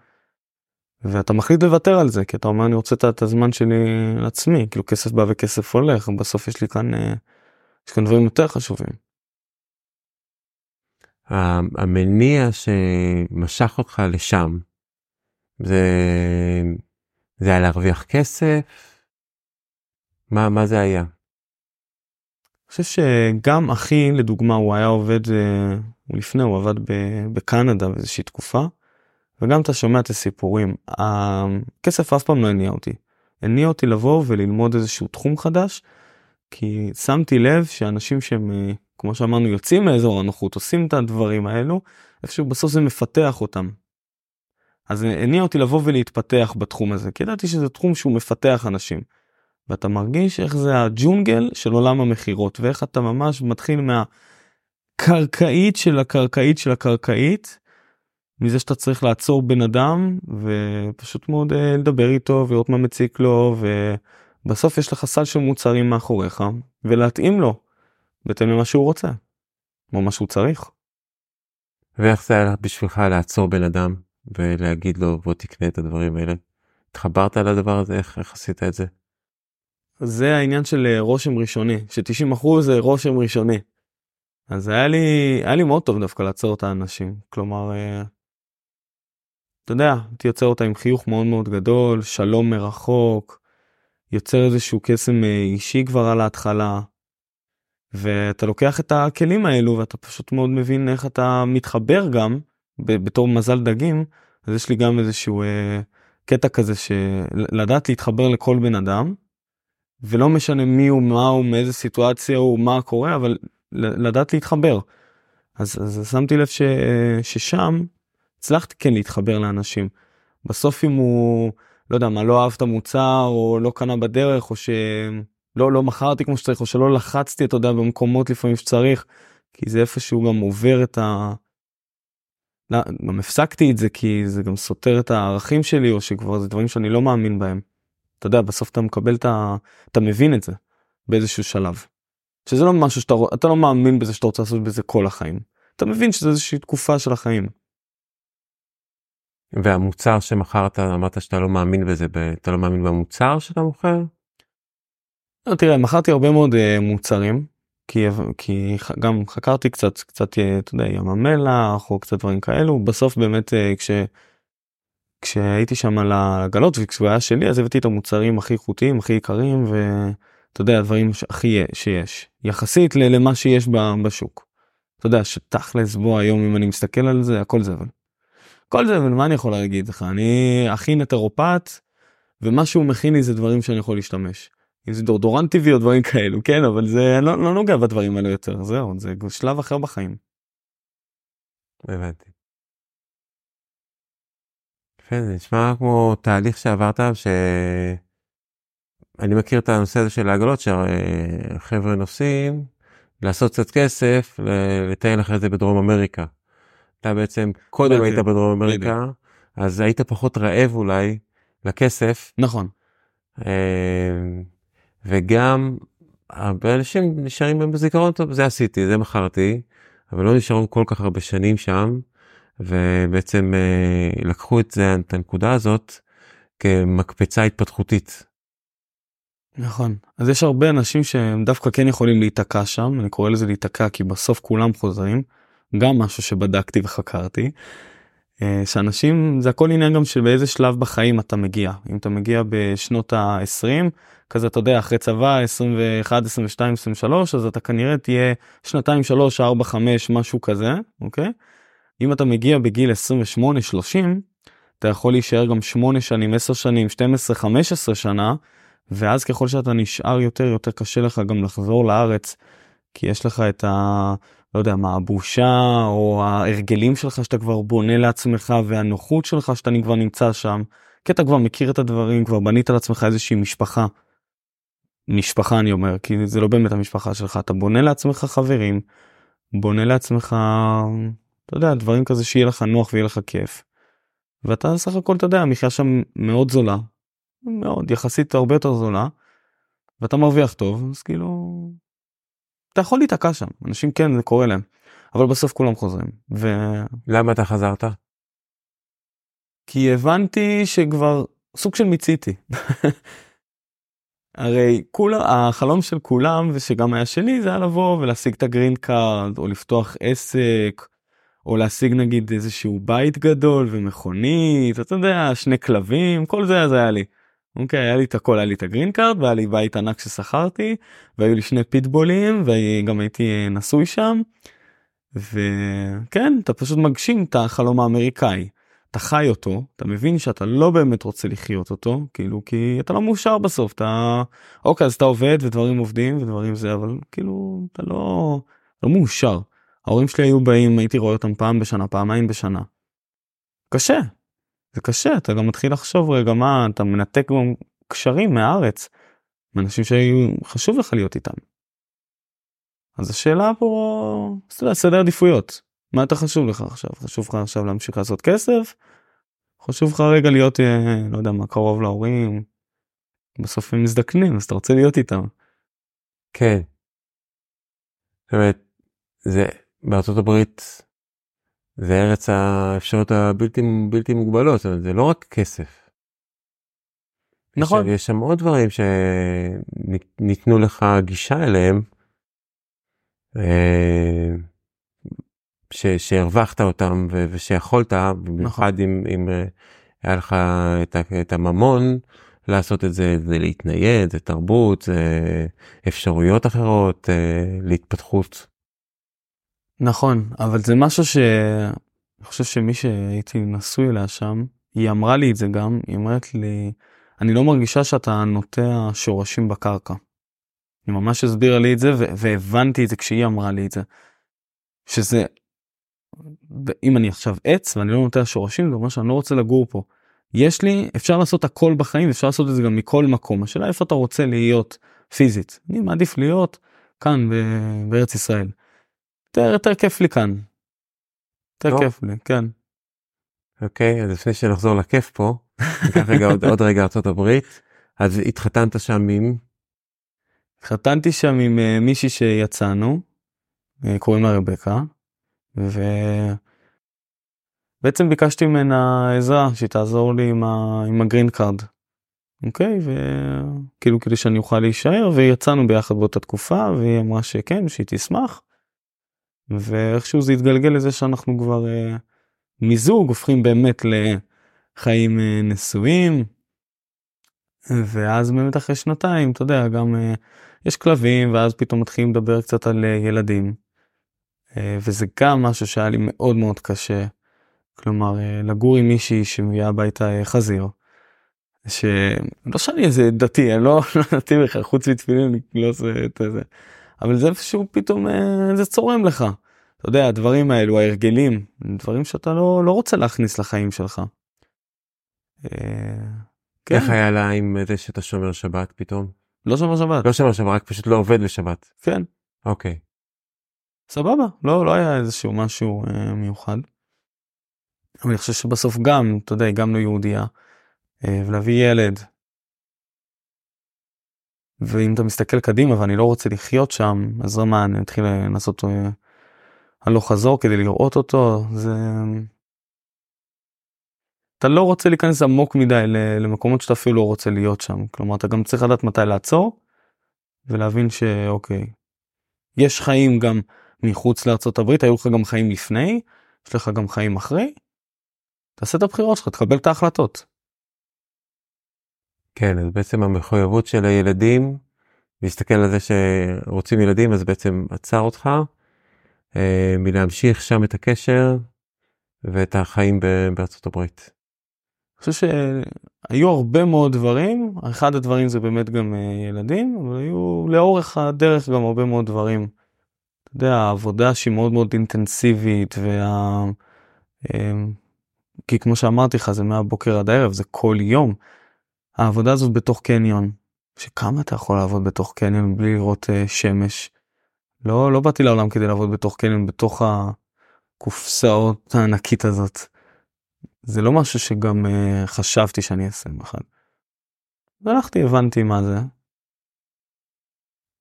ואתה מחליט לוותר על זה, כי אתה אומר אני רוצה את הזמן שלי לעצמי, כאילו כסף בא וכסף הולך, בסוף יש לי כאן, uh, יש כאן דברים יותר חשובים. המניע שמשך אותך לשם זה זה היה להרוויח כסף מה מה זה היה. חושב שגם אחי לדוגמה הוא היה עובד אה, לפני הוא עבד בקנדה באיזושהי תקופה וגם אתה שומע את הסיפורים הכסף אף פעם לא הניע אותי. הניע אותי לבוא וללמוד איזשהו תחום חדש כי שמתי לב שאנשים שהם אה, כמו שאמרנו יוצאים מאזור הנוחות עושים את הדברים האלו איפשהו בסוף זה מפתח אותם. אז הניע אותי לבוא ולהתפתח בתחום הזה כי ידעתי שזה תחום שהוא מפתח אנשים. ואתה מרגיש איך זה הג'ונגל של עולם המכירות ואיך אתה ממש מתחיל מהקרקעית של הקרקעית של הקרקעית. מזה שאתה צריך לעצור בן אדם ופשוט מאוד אה, לדבר איתו ולראות מה מציק לו ובסוף יש לך סל של מוצרים מאחוריך ולהתאים לו בהתאם למה שהוא רוצה, או מה שהוא צריך. ואיך זה היה בשבילך לעצור בן אדם ולהגיד לו בוא תקנה את הדברים האלה? התחברת לדבר הזה איך, איך עשית את זה? זה העניין של אה, רושם ראשוני ש-90% זה רושם ראשוני. אז היה לי היה לי מאוד טוב דווקא לעצור את האנשים כלומר אה, אתה יודע הייתי יוצר אותה עם חיוך מאוד מאוד גדול שלום מרחוק יוצר איזשהו קסם אה, אישי כבר על ההתחלה ואתה לוקח את הכלים האלו ואתה פשוט מאוד מבין איך אתה מתחבר גם בתור מזל דגים אז יש לי גם איזשהו אה, קטע כזה שלדעת להתחבר לכל בן אדם ולא משנה מי הוא מה הוא מאיזה סיטואציה הוא מה קורה אבל לדעת להתחבר. אז, אז שמתי לב ש, ששם הצלחתי כן להתחבר לאנשים. בסוף אם הוא לא יודע מה לא אהב את המוצר או לא קנה בדרך או ש... לא לא מכרתי כמו שצריך או שלא לחצתי אתה יודע במקומות לפעמים שצריך כי זה איפשהו גם עובר את ה... לא, גם הפסקתי את זה כי זה גם סותר את הערכים שלי או שכבר זה דברים שאני לא מאמין בהם. אתה יודע בסוף אתה מקבל את ה... אתה מבין את זה באיזשהו שלב. שזה לא משהו שאתה אתה לא מאמין בזה שאתה רוצה לעשות בזה כל החיים. אתה מבין שזה איזושהי תקופה של החיים. והמוצר שמכרת אמרת שאתה לא מאמין בזה אתה לא מאמין במוצר שאתה מוכר. לא, תראה מכרתי הרבה מאוד uh, מוצרים כי כי גם חקרתי קצת קצת אה, אתה יודע ים המלח או קצת דברים כאלו בסוף באמת uh, כש. כשהייתי שם על העגלות וכשהוא היה שלי אז הבאתי את המוצרים הכי איכותיים הכי יקרים ואתה יודע הדברים הכי שיש יחסית למה שיש בשוק. אתה יודע שתכלס בוא היום אם אני מסתכל על זה הכל זבל. כל זה מה אני יכול להגיד לך אני הכי נטרופט ומה שהוא מכין לי זה דברים שאני יכול להשתמש. אם זה דורדורנט טבעי או דברים כאלו כן אבל זה לא, לא נוגע בדברים האלו יותר זהו זה שלב אחר בחיים. הבנתי. כן, זה נשמע כמו תהליך שעברת שאני מכיר את הנושא הזה של העגלות שחבר'ה נוסעים לעשות קצת כסף לטייל אחרי זה בדרום אמריקה. אתה בעצם קודם היית בדרום אמריקה אז היית פחות רעב אולי לכסף. נכון. אה, וגם הרבה אנשים נשארים בזיכרון טוב זה עשיתי זה מכרתי אבל לא נשארו כל כך הרבה שנים שם ובעצם אה, לקחו את זה את הנקודה הזאת כמקפצה התפתחותית. נכון אז יש הרבה אנשים שהם דווקא כן יכולים להיתקע שם אני קורא לזה להיתקע כי בסוף כולם חוזרים גם משהו שבדקתי וחקרתי. אה, שאנשים זה הכל עניין גם של באיזה שלב בחיים אתה מגיע אם אתה מגיע בשנות ה-20 כזה אתה יודע אחרי צבא 21 22 23 אז אתה כנראה תהיה שנתיים 3 4 5 משהו כזה אוקיי. אם אתה מגיע בגיל 28 30 אתה יכול להישאר גם 8 שנים 10 שנים 12 15 שנה ואז ככל שאתה נשאר יותר יותר קשה לך גם לחזור לארץ כי יש לך את ה... לא יודע מה הבושה או ההרגלים שלך שאתה כבר בונה לעצמך והנוחות שלך שאתה כבר נמצא שם כי אתה כבר מכיר את הדברים כבר בנית לעצמך איזושהי משפחה. משפחה אני אומר כי זה לא באמת המשפחה שלך אתה בונה לעצמך חברים בונה לעצמך אתה יודע דברים כזה שיהיה לך נוח ויהיה לך כיף. ואתה סך הכל אתה יודע המחיה שם מאוד זולה מאוד יחסית הרבה יותר זולה ואתה מרוויח טוב אז כאילו אתה יכול להיתקע שם אנשים כן זה קורה להם אבל בסוף כולם חוזרים. ו... למה אתה חזרת? כי הבנתי שכבר סוג של מיציתי. הרי כולה החלום של כולם ושגם היה שלי זה היה לבוא ולהשיג את ה green card או לפתוח עסק או להשיג נגיד איזשהו בית גדול ומכונית אתה יודע שני כלבים כל זה אז היה לי. אוקיי היה לי את הכל היה לי את ה green card והיה לי בית ענק ששכרתי והיו לי שני פיטבולים וגם הייתי נשוי שם. וכן אתה פשוט מגשים את החלום האמריקאי. אתה חי אותו אתה מבין שאתה לא באמת רוצה לחיות אותו כאילו כי אתה לא מאושר בסוף אתה אוקיי אז אתה עובד ודברים עובדים ודברים זה אבל כאילו אתה לא לא מאושר. ההורים שלי היו באים הייתי רואה אותם פעם בשנה פעמיים בשנה. קשה זה קשה אתה גם מתחיל לחשוב רגע מה אתה מנתק גם קשרים מהארץ. אנשים שהיו חשוב לך להיות איתם. אז השאלה פה אתה יודע, סדר עדיפויות מה יותר חשוב לך עכשיו חשוב לך עכשיו להמשיך לעשות כסף. חשוב לך רגע להיות אה, לא יודע מה קרוב להורים. בסוף הם מזדקנים אז אתה רוצה להיות איתם. כן. זאת אומרת, זה בארצות הברית זה ארץ האפשרויות הבלתי בלתי מוגבלות זה לא רק כסף. נכון יש שם עוד דברים שניתנו לך גישה אליהם. אה, ש, שהרווחת אותם ו, ושיכולת במיוחד נכון. אם, אם אה, היה לך את, את הממון לעשות את זה זה להתנייד זה תרבות זה אפשרויות אחרות אה, להתפתחות. נכון, אבל זה משהו שאני חושב שמי שהייתי נשוי אליה שם, היא אמרה לי את זה גם, היא אומרת לי, אני לא מרגישה שאתה נוטע שורשים בקרקע. היא ממש הסבירה לי את זה והבנתי את זה כשהיא אמרה לי את זה. שזה, אם אני עכשיו עץ ואני לא נוטע שורשים זה אומר שאני לא רוצה לגור פה. יש לי, אפשר לעשות הכל בחיים, אפשר לעשות את זה גם מכל מקום. השאלה איפה אתה רוצה להיות פיזית. אני מעדיף להיות כאן בארץ ישראל. יותר, יותר כיף לי כאן. יותר לא? כיף לי, כן. אוקיי, אז לפני שנחזור לכיף פה, ניקח רגע עוד, עוד רגע ארצות הברית, אז התחתנת שם עם? התחתנתי שם עם אה, מישהי שיצאנו, אה, קוראים לה רבקה, ובעצם בעצם ביקשתי ממנה עזרה שהיא תעזור לי עם, ה... עם ה green card. אוקיי וכאילו כדי שאני אוכל להישאר ויצאנו ביחד באותה תקופה והיא אמרה שכן שהיא תשמח. ואיכשהו זה התגלגל לזה שאנחנו כבר uh, מיזוג הופכים באמת לחיים uh, נשואים. ואז באמת אחרי שנתיים אתה יודע גם uh, יש כלבים ואז פתאום מתחילים לדבר קצת על uh, ילדים. Uh, וזה גם משהו שהיה לי מאוד מאוד קשה. כלומר uh, לגור עם מישהי שמביאה הביתה uh, חזיר. שלא שאני איזה דתי אני לא, לא דתי בכלל חוץ מתפילין אני לא עושה את זה. אבל זה איפשהו פתאום uh, זה צורם לך. אתה יודע הדברים האלו ההרגלים דברים שאתה לא לא רוצה להכניס לחיים שלך. כן. איך היה לה עם זה שאתה שומר שבת פתאום? לא שומר שבת. לא שומר שבת, רק פשוט לא עובד בשבת. כן. אוקיי. סבבה, לא, לא היה איזשהו משהו אה, מיוחד. אבל אני חושב שבסוף גם, אתה יודע, גם לא יהודייה, אה, ולהביא ילד. ואם אתה מסתכל קדימה ואני לא רוצה לחיות שם, אז מה, אני אתחיל לנסות אה, הלוך חזור כדי לראות אותו, זה... אתה לא רוצה להיכנס עמוק מדי למקומות שאתה אפילו לא רוצה להיות שם כלומר אתה גם צריך לדעת מתי לעצור ולהבין שאוקיי יש חיים גם מחוץ לארצות הברית היו לך גם חיים לפני יש לך גם חיים אחרי. תעשה את הבחירות שלך תקבל את ההחלטות. כן אז בעצם המחויבות של הילדים להסתכל על זה שרוצים ילדים אז בעצם עצר אותך אה, מלהמשיך שם את הקשר ואת החיים בארצות הברית. אני חושב שהיו הרבה מאוד דברים, אחד הדברים זה באמת גם אה, ילדים, אבל היו לאורך הדרך גם הרבה מאוד דברים. אתה יודע, העבודה שהיא מאוד מאוד אינטנסיבית, וה... אמ, כי כמו שאמרתי לך, זה מהבוקר עד הערב, זה כל יום. העבודה הזאת בתוך קניון, שכמה אתה יכול לעבוד בתוך קניון בלי לראות uh, שמש. לא, לא באתי לעולם כדי לעבוד בתוך קניון, בתוך הקופסאות הענקית הזאת. זה לא משהו שגם uh, חשבתי שאני אעשה מחר. הלכתי הבנתי מה זה.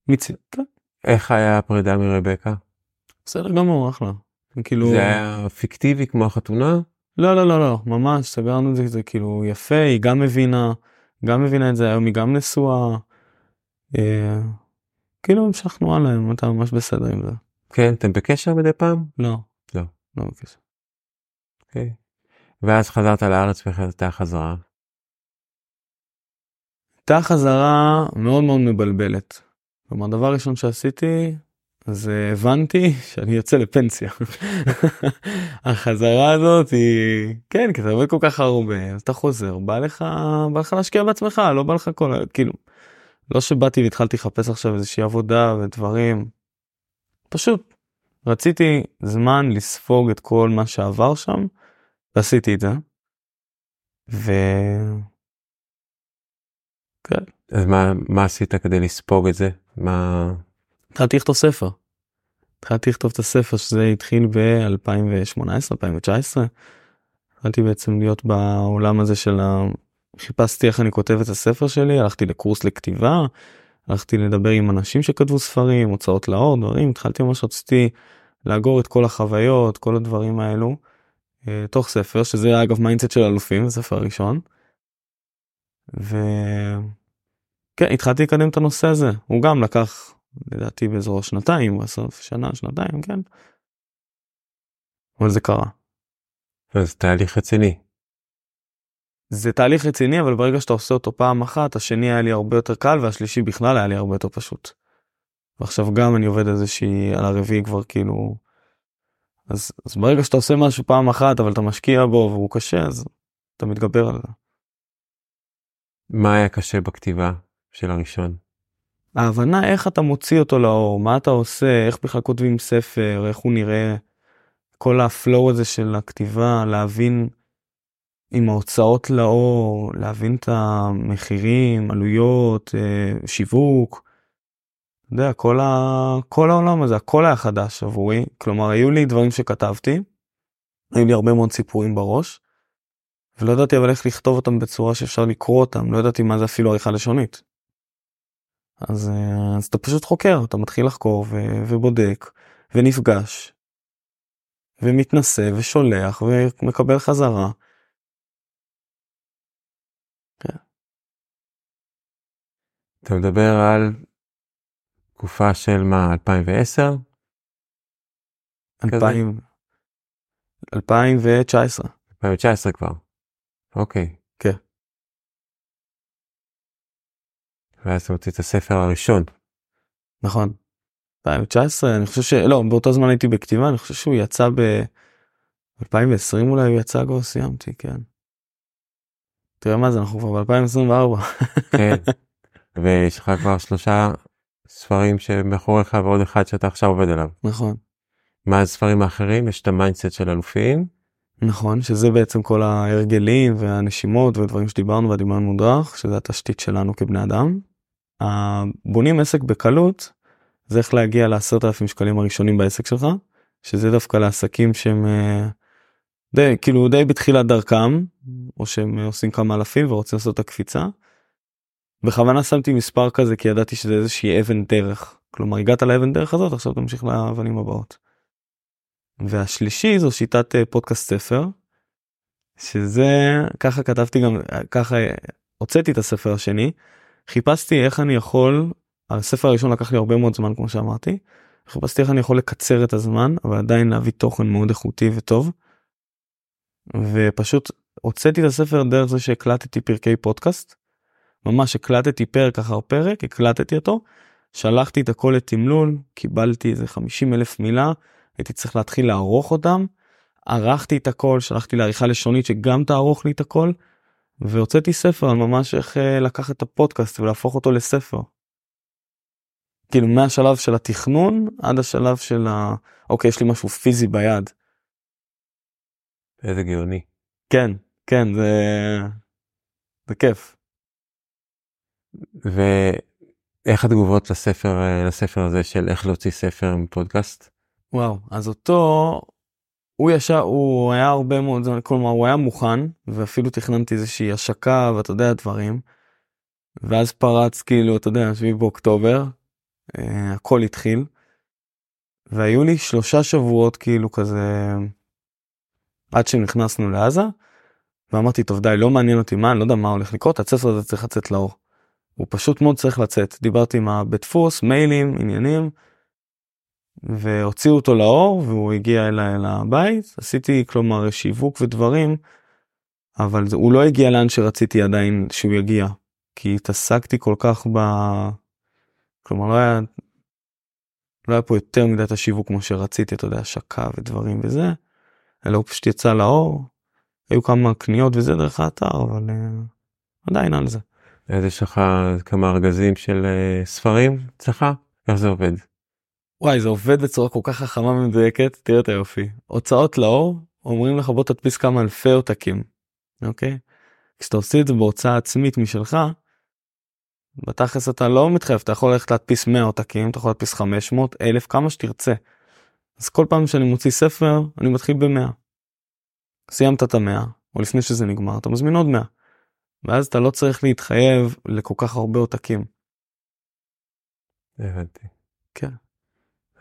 מיצי, כן. איך היה הפרידה מרבקה? בסדר גמור אחלה. כאילו זה היה פיקטיבי כמו החתונה? לא לא לא לא ממש סגרנו את זה זה כאילו יפה היא גם מבינה גם מבינה את זה היום היא גם נשואה. אה, כאילו המשכנו הלאה אתה ממש בסדר עם זה. כן אתם בקשר מדי פעם? לא. לא. לא בקשר. Okay. ואז חזרת לארץ והחלטה חזרה. הייתה חזרה מאוד מאוד מבלבלת. כלומר דבר ראשון שעשיתי זה הבנתי שאני יוצא לפנסיה. החזרה הזאת היא כן כי אתה עובד כל כך הרבה אז אתה חוזר בא לך בא לך להשקיע בעצמך לא בא לך כל כאילו לא שבאתי והתחלתי לחפש עכשיו איזושהי עבודה ודברים. פשוט רציתי זמן לספוג את כל מה שעבר שם ועשיתי את זה. ו... כן. אז מה, מה עשית כדי לספוג את זה? מה... התחלתי לכתוב ספר. התחלתי לכתוב את הספר שזה התחיל ב-2018-2019. התחלתי בעצם להיות בעולם הזה של ה... חיפשתי איך אני כותב את הספר שלי, הלכתי לקורס לכתיבה, הלכתי לדבר עם אנשים שכתבו ספרים, הוצאות לאור, דברים, התחלתי ממש רציתי לאגור את כל החוויות, כל הדברים האלו. אה, תוך ספר שזה אגב mindset של אלופים הספר הראשון. וכן התחלתי לקדם את הנושא הזה הוא גם לקח לדעתי באזור שנתיים בסוף שנה שנתיים כן. אבל זה קרה. זה תהליך רציני. זה תהליך רציני אבל ברגע שאתה עושה אותו פעם אחת השני היה לי הרבה יותר קל והשלישי בכלל היה לי הרבה יותר פשוט. ועכשיו גם אני עובד איזושהי על הרביעי כבר כאילו אז, אז ברגע שאתה עושה משהו פעם אחת אבל אתה משקיע בו והוא קשה אז אתה מתגבר על זה. מה היה קשה בכתיבה של הראשון? ההבנה איך אתה מוציא אותו לאור מה אתה עושה איך בכלל כותבים ספר איך הוא נראה. כל הפלואו הזה של הכתיבה להבין עם ההוצאות לאור להבין את המחירים עלויות אה, שיווק אתה יודע, כל, ה... כל העולם הזה, הכל היה חדש עבורי. כלומר, היו לי דברים שכתבתי, היו לי הרבה מאוד סיפורים בראש, ולא ידעתי אבל איך לכתוב אותם בצורה שאפשר לקרוא אותם, לא ידעתי מה זה אפילו עריכה לשונית. אז, אה, אז אתה פשוט חוקר, אתה מתחיל לחקור ו... ובודק, ונפגש. ומתנשא ושולח ומקבל חזרה. אתה מדבר על תקופה של מה 2010? 2000, 2019. 2019 כבר. אוקיי. כן. ואז אתה מוציא את הספר הראשון. נכון. 2019 אני חושב שלא באותו זמן הייתי בכתיבה אני חושב שהוא יצא ב-2020 אולי הוא יצא כבר סיימתי כן. תראה מה זה אנחנו כבר ב-2024. כן. ויש לך כבר שלושה ספרים שמאחוריך ועוד אחד שאתה עכשיו עובד עליו. נכון. מה הספרים האחרים? יש את ה mindset של אלופים. נכון שזה בעצם כל ההרגלים והנשימות ודברים שדיברנו והדמיון מודרך שזה התשתית שלנו כבני אדם. בונים עסק בקלות זה איך להגיע לעשרת אלפים שקלים הראשונים בעסק שלך שזה דווקא לעסקים שהם אה, די כאילו די בתחילת דרכם או שהם עושים כמה אלפים ורוצים לעשות את הקפיצה. בכוונה שמתי מספר כזה כי ידעתי שזה איזושהי אבן דרך כלומר הגעת לאבן דרך הזאת עכשיו תמשיך לאבנים הבאות. והשלישי זו שיטת אה, פודקאסט ספר שזה ככה כתבתי גם ככה הוצאתי את הספר השני חיפשתי איך אני יכול הספר הראשון לקח לי הרבה מאוד זמן כמו שאמרתי. חיפשתי איך אני יכול לקצר את הזמן אבל עדיין להביא תוכן מאוד איכותי וטוב. ופשוט הוצאתי את הספר דרך זה שהקלטתי פרקי פודקאסט. ממש הקלטתי פרק אחר פרק הקלטתי אותו שלחתי את הכל לתמלול קיבלתי איזה 50 אלף מילה הייתי צריך להתחיל לערוך אותם. ערכתי את הכל שלחתי לעריכה לשונית שגם תערוך לי את הכל. והוצאתי ספר על ממש איך אה, לקחת את הפודקאסט ולהפוך אותו לספר. כאילו מהשלב של התכנון עד השלב של ה... אוקיי יש לי משהו פיזי ביד. איזה גאוני. כן כן זה זה כיף. ואיך התגובות לספר לספר הזה של איך להוציא ספר מפודקאסט? וואו אז אותו הוא ישר הוא היה הרבה מאוד זמן כלומר הוא היה מוכן ואפילו תכננתי איזושהי השקה ואתה יודע דברים. ואז פרץ כאילו אתה יודע 7 באוקטובר אה, הכל התחיל. והיו לי שלושה שבועות כאילו כזה עד שנכנסנו לעזה. ואמרתי טוב די לא מעניין אותי מה אני לא יודע מה הולך לקרות הספר הזה צריך לצאת לאור. הוא פשוט מאוד צריך לצאת דיברתי עם הבית דפוס מיילים עניינים. והוציאו אותו לאור והוא הגיע אליי לבית עשיתי כלומר שיווק ודברים. אבל הוא לא הגיע לאן שרציתי עדיין שהוא יגיע כי התעסקתי כל כך ב... כלומר לא היה לא היה פה יותר מדי את השיווק כמו שרציתי אתה יודע השקה ודברים וזה. אלא הוא פשוט יצא לאור. היו כמה קניות וזה דרך האתר אבל uh, עדיין על זה. אז יש לך כמה ארגזים של uh, ספרים אצלך איך זה עובד. וואי זה עובד בצורה כל כך חכמה ומדויקת תראה את היופי הוצאות לאור אומרים לך בוא תדפיס כמה אלפי עותקים. אוקיי? כשאתה עושה את זה בהוצאה עצמית משלך בתכלס אתה לא מתחייב אתה יכול ללכת להדפיס 100 עותקים אתה יכול להדפיס 500 אלף כמה שתרצה. אז כל פעם שאני מוציא ספר אני מתחיל ב-100. סיימת את המאה או לפני שזה נגמר אתה מזמין עוד 100. ואז אתה לא צריך להתחייב לכל כך הרבה עותקים. הבנתי. כן.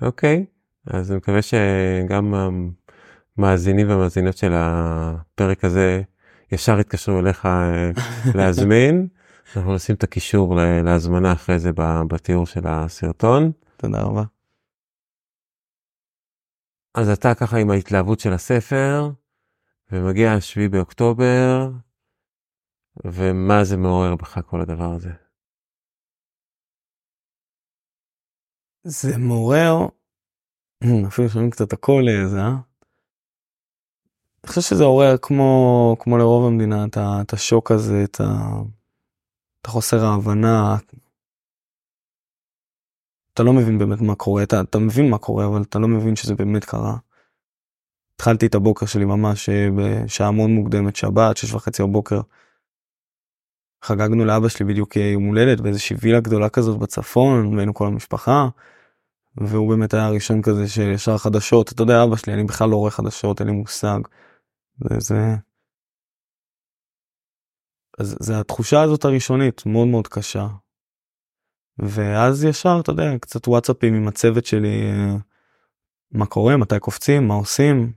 אוקיי אז אני מקווה שגם המאזינים והמאזינות של הפרק הזה ישר יתקשרו אליך אה, להזמין. אנחנו נשים את הקישור להזמנה אחרי זה בתיאור של הסרטון. תודה רבה. אז אתה ככה עם ההתלהבות של הספר ומגיע השביעי באוקטובר ומה זה מעורר בך כל הדבר הזה. זה מעורר אפילו שומעים קצת הכל איזה אה? אני חושב שזה עורר כמו כמו לרוב המדינה את השוק הזה את ה... את החוסר ההבנה. אתה לא מבין באמת מה קורה, אתה, אתה מבין מה קורה, אבל אתה לא מבין שזה באמת קרה. התחלתי את הבוקר שלי ממש אה, בשעה מאוד מוקדמת, שבת, שש וחצי בבוקר. חגגנו לאבא שלי בדיוק יום הולדת באיזושהי וילה גדולה כזאת בצפון, והיינו כל המשפחה. והוא באמת היה הראשון כזה שישר חדשות, אתה יודע אבא שלי, אני בכלל לא רואה חדשות, אין לי מושג. זה, אז זה התחושה הזאת הראשונית מאוד מאוד קשה. ואז ישר אתה יודע קצת וואטסאפים עם הצוות שלי מה קורה מתי קופצים מה עושים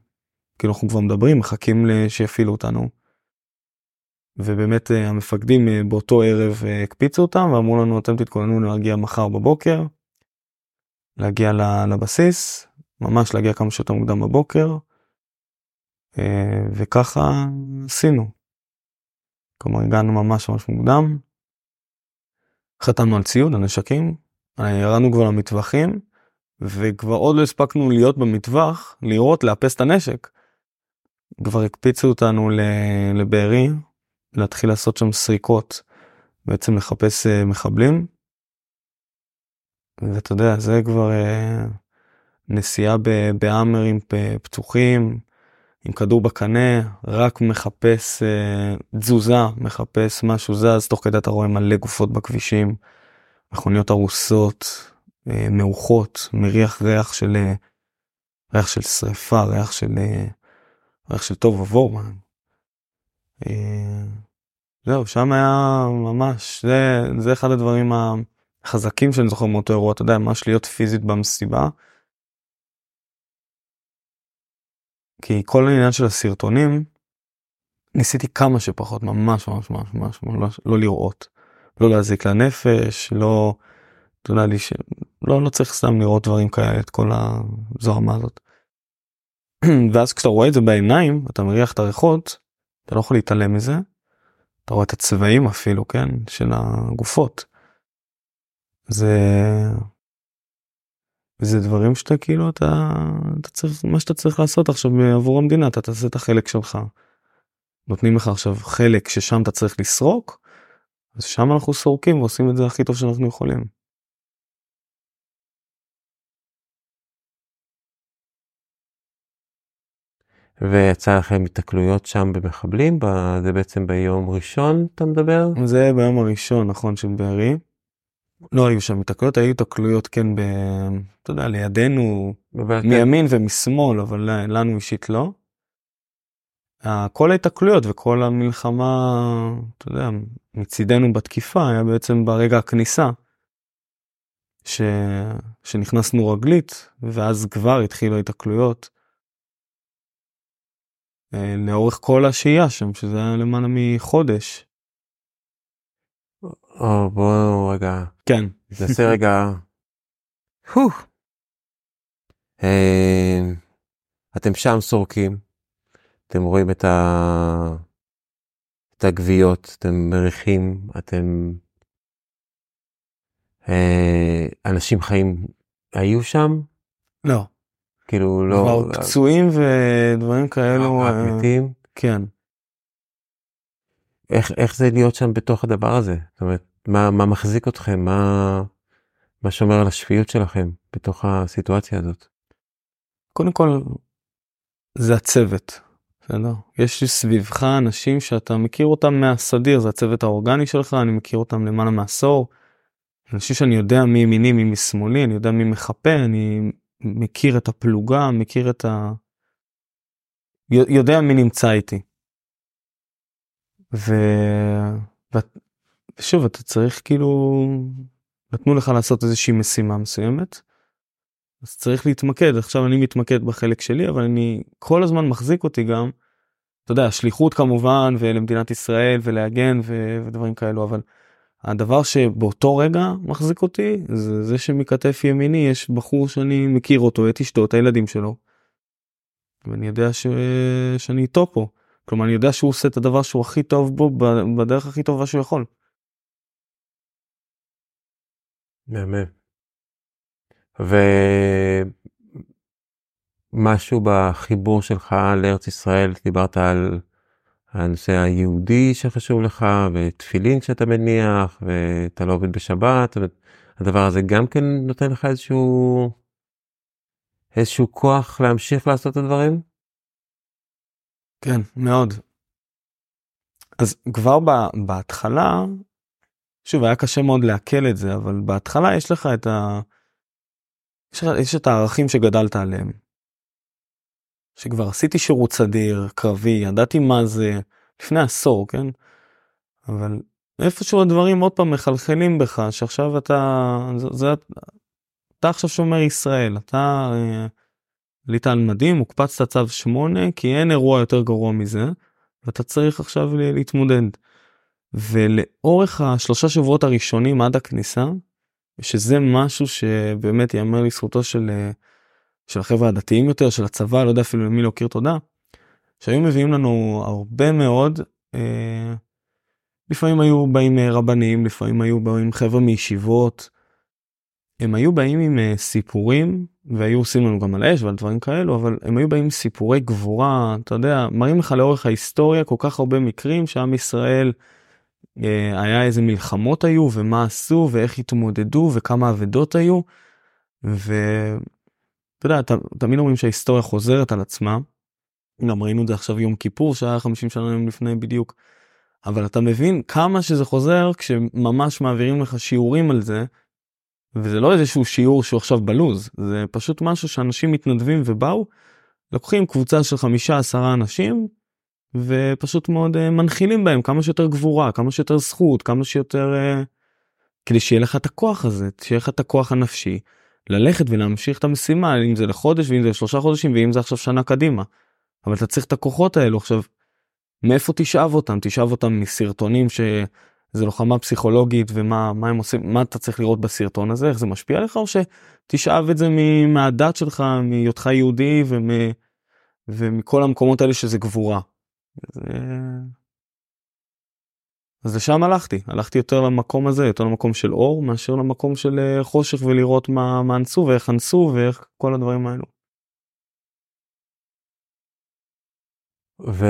כאילו אנחנו כבר מדברים, מחכים שיפעילו אותנו. ובאמת אה, המפקדים אה, באותו ערב אה, הקפיצו אותם ואמרו לנו אתם תתכוננו להגיע מחר בבוקר, להגיע לבסיס, ממש להגיע כמה שיותר מוקדם בבוקר, וככה עשינו. כלומר הגענו ממש ממש מוקדם, חתמנו על ציוד, על נשקים, ירדנו כבר למטווחים, וכבר עוד לא הספקנו להיות במטווח, לראות, לאפס את הנשק. כבר הקפיצו אותנו לבארי, להתחיל לעשות שם סריקות, בעצם לחפש uh, מחבלים. ואתה יודע, זה כבר uh, נסיעה בהאמרים פתוחים, עם כדור בקנה, רק מחפש uh, תזוזה, מחפש משהו זז, תוך כדי אתה רואה מלא גופות בכבישים, מכוניות הרוסות, uh, מעוכות, מריח ריח של, uh, ריח של שריפה, ריח של, uh, ריח של טוב ובוהו. זהו, שם היה ממש, זה, זה אחד הדברים החזקים שאני זוכר מאותו אירוע, אתה יודע, ממש להיות פיזית במסיבה. כי כל העניין של הסרטונים, ניסיתי כמה שפחות, ממש ממש ממש ממש לא, לא לראות. לא להזיק לנפש, לא, אתה יודע, לי ש... לא, לא צריך סתם לראות דברים כאלה, את כל הזוהמה הזאת. ואז כשאתה רואה את זה בעיניים, אתה מריח את הריחות, אתה לא יכול להתעלם מזה. אתה רואה את הצבעים אפילו, כן, של הגופות. זה... זה דברים שאתה כאילו אתה, אתה צריך מה שאתה צריך לעשות עכשיו עבור המדינה אתה תעשה את החלק שלך. נותנים לך עכשיו חלק ששם אתה צריך לסרוק אז שם אנחנו סורקים ועושים את זה הכי טוב שאנחנו יכולים. ויצא לכם התקלויות שם במחבלים, זה בעצם ביום ראשון אתה מדבר? זה ביום הראשון, נכון, של בארי. לא היו שם התקלויות, היו התקלויות כן, ב... אתה יודע, לידינו, מימין ומשמאל, אבל לנו אישית לא. כל ההתקלויות וכל המלחמה, אתה יודע, מצידנו בתקיפה היה בעצם ברגע הכניסה. ש... שנכנסנו רגלית ואז כבר התחילו ההתקלויות. אה, לאורך כל השהייה שם, שזה היה למעלה מחודש. או, בוא רגע. כן. נעשה רגע. אה, אתם שם סורקים, אתם רואים את, ה... את הגוויות, אתם מריחים, אתם... אה, אנשים חיים היו שם? לא. כאילו לא... כבר פצועים ודברים כאלו. רק אה, מתים? כן. איך, איך זה להיות שם בתוך הדבר הזה? זאת אומרת, מה, מה מחזיק אתכם? מה, מה שומר על השפיות שלכם בתוך הסיטואציה הזאת? קודם כל, זה הצוות, בסדר? יש סביבך אנשים שאתה מכיר אותם מהסדיר, זה הצוות האורגני שלך, אני מכיר אותם למעלה מעשור. אנשים שאני יודע מי ימיני, מי משמאלי, אני יודע מי מחפה, אני מכיר את הפלוגה, מכיר את ה... יודע מי נמצא איתי. ו... ושוב, אתה צריך כאילו, נתנו לך לעשות איזושהי משימה מסוימת, אז צריך להתמקד, עכשיו אני מתמקד בחלק שלי, אבל אני כל הזמן מחזיק אותי גם, אתה יודע, שליחות כמובן, ולמדינת ישראל, ולהגן ו... ודברים כאלו, אבל הדבר שבאותו רגע מחזיק אותי זה זה שמכתף ימיני יש בחור שאני מכיר אותו את אשתו את הילדים שלו. ואני יודע ש... שאני איתו פה כלומר אני יודע שהוא עושה את הדבר שהוא הכי טוב בו בדרך הכי טובה שהוא יכול. מהמם. ומשהו בחיבור שלך לארץ ישראל דיברת על הנושא היהודי שחשוב לך, ותפילין שאתה מניח, ואתה לא עובד בשבת, הדבר הזה גם כן נותן לך איזשהו, איזשהו כוח להמשיך לעשות את הדברים? כן, מאוד. אז כבר בהתחלה, שוב, היה קשה מאוד לעכל את זה, אבל בהתחלה יש לך את ה... יש, יש את הערכים שגדלת עליהם. שכבר עשיתי שירות סדיר, קרבי, ידעתי מה זה, לפני עשור, כן? אבל איפשהו הדברים עוד פעם מחלחלים בך, שעכשיו אתה, זה, זה, אתה עכשיו שומר ישראל, אתה, עלית על מדים, הוקפצת צו 8, כי אין אירוע יותר גרוע מזה, ואתה צריך עכשיו להתמודד. ולאורך השלושה שבועות הראשונים עד הכניסה, שזה משהו שבאמת ייאמר לזכותו של, של החבר'ה הדתיים יותר, של הצבא, לא יודע אפילו למי להכיר תודה, שהיו מביאים לנו הרבה מאוד, אה, לפעמים היו באים רבנים, לפעמים היו באים חבר'ה מישיבות, הם היו באים עם uh, סיפורים והיו עושים לנו גם על אש ועל דברים כאלו אבל הם היו באים עם סיפורי גבורה אתה יודע מראים לך לאורך ההיסטוריה כל כך הרבה מקרים שעם ישראל uh, היה איזה מלחמות היו ומה עשו ואיך התמודדו וכמה אבדות היו. ואתה יודע תמיד אומרים שההיסטוריה חוזרת על עצמה. גם ראינו את זה עכשיו יום כיפור שהיה 50 שנה לפני בדיוק. אבל אתה מבין כמה שזה חוזר כשממש מעבירים לך שיעורים על זה וזה לא איזשהו שיעור שהוא עכשיו בלוז זה פשוט משהו שאנשים מתנדבים ובאו לוקחים קבוצה של חמישה עשרה אנשים ופשוט מאוד uh, מנחילים בהם כמה שיותר גבורה כמה שיותר זכות כמה שיותר uh, כדי שיהיה לך את הכוח הזה שיהיה לך את הכוח הנפשי ללכת ולהמשיך את המשימה אם זה לחודש ואם זה לשלושה חודשים ואם זה עכשיו שנה קדימה. אבל אתה צריך את הכוחות האלו עכשיו מאיפה תשאב אותם תשאב אותם מסרטונים ש... זה לוחמה פסיכולוגית ומה מה הם עושים מה אתה צריך לראות בסרטון הזה איך זה משפיע עליך או שתשאב את זה מהדת שלך מהיותך יהודי ומ, ומכל המקומות האלה שזה גבורה. זה... אז לשם הלכתי הלכתי יותר למקום הזה יותר למקום של אור מאשר למקום של אה, חושך ולראות מה, מה אנסו ואיך אנסו ואיך כל הדברים האלו. ו...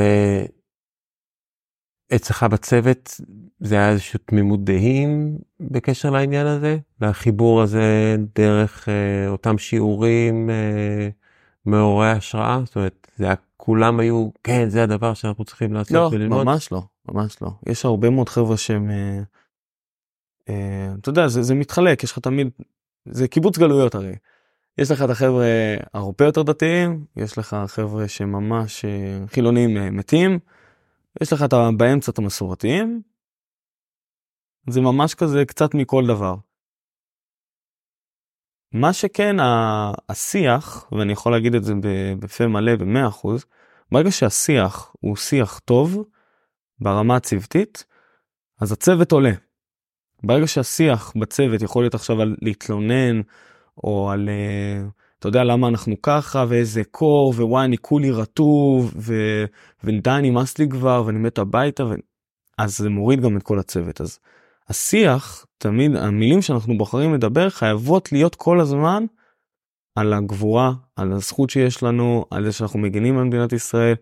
אצלך בצוות זה היה איזושהי תמימות דעים בקשר לעניין הזה? לחיבור הזה דרך אה, אותם שיעורים אה, מעוררי השראה? זאת אומרת, זה היה, כולם היו, כן, זה הדבר שאנחנו צריכים לעשות לא, וללמוד? לא, ממש לא, ממש לא. יש הרבה מאוד חבר'ה שהם, אה, אה, אתה יודע, זה, זה מתחלק, יש לך תמיד, זה קיבוץ גלויות הרי. יש לך את החבר'ה הרבה יותר דתיים, יש לך חבר'ה שממש אה, חילונים אה, מתים. יש לך את באמצע את המסורתיים. זה ממש כזה קצת מכל דבר. מה שכן השיח ואני יכול להגיד את זה בפה מלא במאה אחוז ברגע שהשיח הוא שיח טוב ברמה הצוותית אז הצוות עולה. ברגע שהשיח בצוות יכול להיות עכשיו על להתלונן או על uh, אתה יודע למה אנחנו ככה ואיזה קור ווואי אני כולי רטוב ו... ודי נמאס לי כבר ואני מת הביתה ו... אז זה מוריד גם את כל הצוות אז השיח תמיד המילים שאנחנו בוחרים לדבר חייבות להיות כל הזמן על הגבורה על הזכות שיש לנו על זה שאנחנו מגינים על מדינת ישראל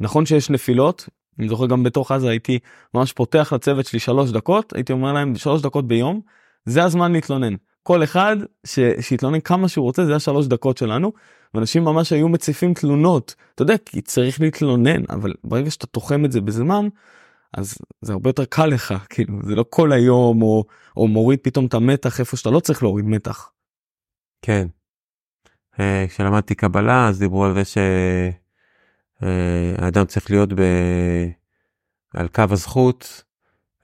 נכון שיש נפילות אני זוכר גם בתוך עזה הייתי ממש פותח לצוות שלי שלוש דקות הייתי אומר להם שלוש דקות ביום זה הזמן להתלונן כל אחד ש... שיתלונן כמה שהוא רוצה זה השלוש דקות שלנו ואנשים ממש היו מציפים תלונות אתה יודע כי צריך להתלונן אבל ברגע שאתה תוחם את זה בזמן אז זה הרבה יותר קל לך כאילו זה לא כל היום או, או מוריד פתאום את המתח איפה שאתה לא צריך להוריד מתח. כן. אה, כשלמדתי קבלה אז דיברו על זה שהאדם צריך להיות ב... על קו הזכות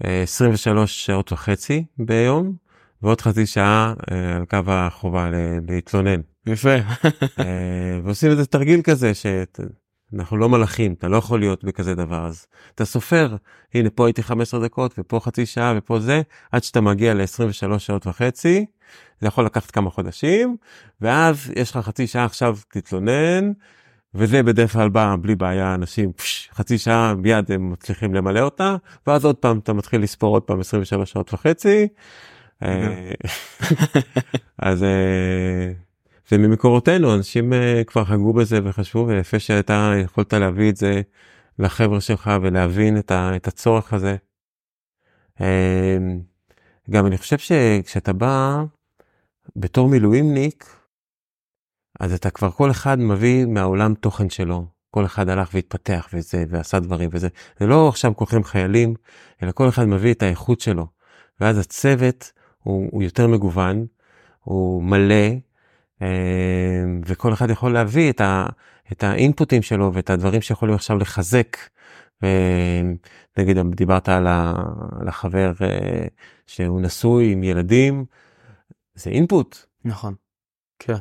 23 אה, שעות וחצי ביום ועוד חצי שעה אה, על קו החובה להתלונן. יפה. אה, ועושים איזה תרגיל כזה שאנחנו לא מלאכים אתה לא יכול להיות בכזה דבר אז אתה סופר הנה פה הייתי 15 דקות ופה חצי שעה ופה זה עד שאתה מגיע ל-23 שעות וחצי זה יכול לקחת כמה חודשים ואז יש לך חצי שעה עכשיו תתלונן וזה בדרך כלל בא בלי בעיה אנשים פש, חצי שעה מיד הם מצליחים למלא אותה ואז עוד פעם אתה מתחיל לספור עוד פעם 23 שעות וחצי אה, אז אה, זה ממקורותינו אנשים אה, כבר חגגו בזה וחשבו ויפה שאתה יכולת להביא את זה לחבר'ה שלך ולהבין את, ה, את הצורך הזה. גם אני חושב שכשאתה בא בתור מילואימניק אז אתה כבר כל אחד מביא מהעולם תוכן שלו כל אחד הלך והתפתח וזה ועשה דברים וזה זה לא עכשיו כולכם חיילים אלא כל אחד מביא את האיכות שלו ואז הצוות הוא, הוא יותר מגוון, הוא מלא, אה, וכל אחד יכול להביא את, ה, את האינפוטים שלו ואת הדברים שיכולים עכשיו לחזק. נגיד דיברת על, ה, על החבר אה, שהוא נשוי עם ילדים, זה אינפוט. נכון, כן.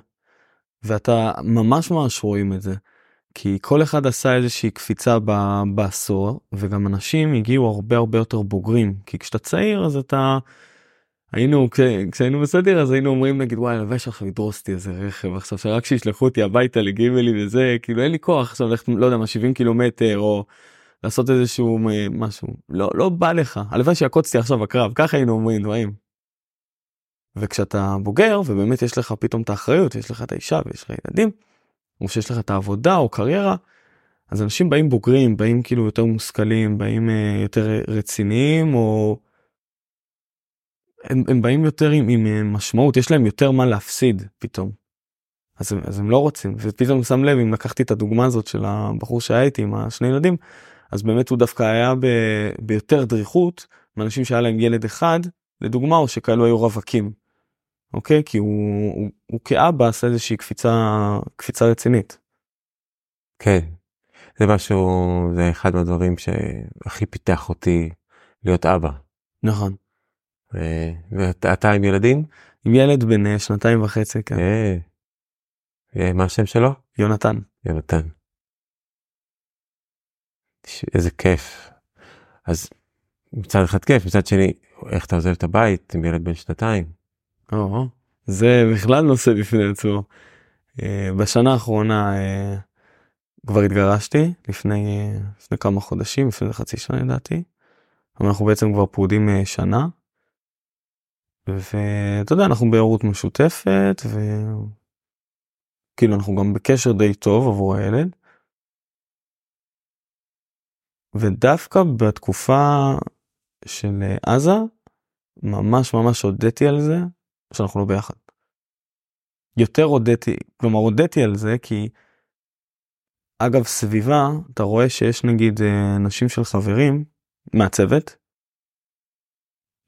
ואתה ממש ממש רואים את זה. כי כל אחד עשה איזושהי קפיצה ב- בעשור וגם אנשים הגיעו הרבה הרבה יותר בוגרים כי כשאתה צעיר אז אתה היינו כש, כשהיינו בסדר אז היינו אומרים נגיד וואי הלוואי שעכשיו ידרוס אותי איזה רכב עכשיו שרק שישלחו אותי הביתה לגימלי וזה כאילו אין לי כוח עכשיו ללכת לא יודע מה 70 קילומטר או לעשות איזשהו משהו לא לא בא לך הלוואי שיעקוץ אותי עכשיו הקרב ככה היינו אומרים דברים. וכשאתה בוגר ובאמת יש לך פתאום את האחריות יש לך את האישה ויש לך ילדים. או שיש לך את העבודה או קריירה אז אנשים באים בוגרים באים כאילו יותר מושכלים באים uh, יותר רציניים או הם, הם באים יותר עם, עם אה, משמעות יש להם יותר מה להפסיד פתאום. אז, אז הם לא רוצים ופתאום שם לב אם לקחתי את הדוגמה הזאת של הבחור שהיה איתי עם השני ילדים אז באמת הוא דווקא היה ב, ביותר דריכות מאנשים שהיה להם ילד אחד לדוגמה או שכאלו היו רווקים. אוקיי כי הוא, הוא, הוא כאבא עשה איזושהי קפיצה קפיצה רצינית. כן זה משהו זה אחד מהדברים שהכי פיתח אותי להיות אבא. נכון. ואתה עם ילדים? עם ילד בן אה, שנתיים וחצי כן. אה, אה, מה השם שלו? יונתן. יונתן. איזה כיף. אז מצד אחד כיף מצד שני איך אתה עוזב את הבית עם ילד בן שנתיים. או, זה בכלל נושא בפני עצמו. אה, בשנה האחרונה אה, כבר התגרשתי לפני לפני כמה חודשים לפני חצי שנה לדעתי. אנחנו בעצם כבר פרודים שנה. ואתה יודע אנחנו בהורות משותפת וכאילו אנחנו גם בקשר די טוב עבור הילד. ודווקא בתקופה של עזה ממש ממש הודיתי על זה שאנחנו לא ביחד. יותר הודיתי, כלומר הודיתי על זה כי אגב סביבה אתה רואה שיש נגיד אה, נשים של חברים מהצוות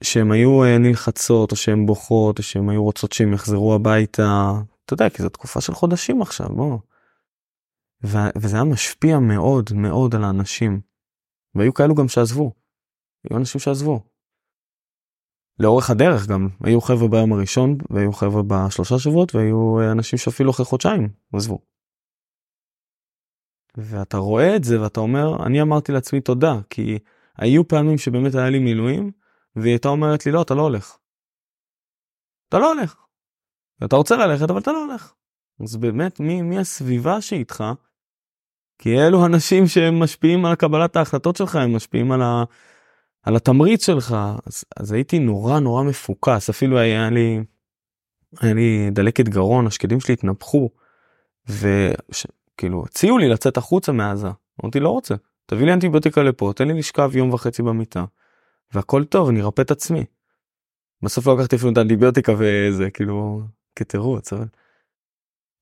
שהם היו אה, נלחצות או שהן בוכות או שהן היו רוצות שהם יחזרו הביתה אתה יודע כי זו תקופה של חודשים עכשיו בוא. ו- וזה היה משפיע מאוד מאוד על האנשים. והיו כאלו גם שעזבו. היו אנשים שעזבו. לאורך הדרך גם היו חבר'ה ביום הראשון והיו חבר'ה בשלושה שבועות והיו אה, אנשים שאפילו אחרי חודשיים עזבו. ואתה רואה את זה ואתה אומר אני אמרתי לעצמי תודה כי היו פעמים שבאמת היה לי מילואים והיא הייתה אומרת לי לא אתה לא הולך. אתה לא הולך. אתה רוצה ללכת אבל אתה לא הולך. אז באמת מי, מי הסביבה שאיתך כי אלו אנשים שהם משפיעים על קבלת ההחלטות שלך הם משפיעים על ה... על התמריץ שלך אז, אז הייתי נורא נורא מפוקס אפילו היה לי היה לי דלקת גרון השקדים שלי התנפחו וכאילו הציעו לי לצאת החוצה מעזה אמרתי לא רוצה תביא לי אנטיביוטיקה לפה תן לי לשכב יום וחצי במיטה והכל טוב אני ארפא את עצמי. בסוף לא לקחתי אפילו את האנטיביוטיקה וזה כאילו כתירוץ אבל.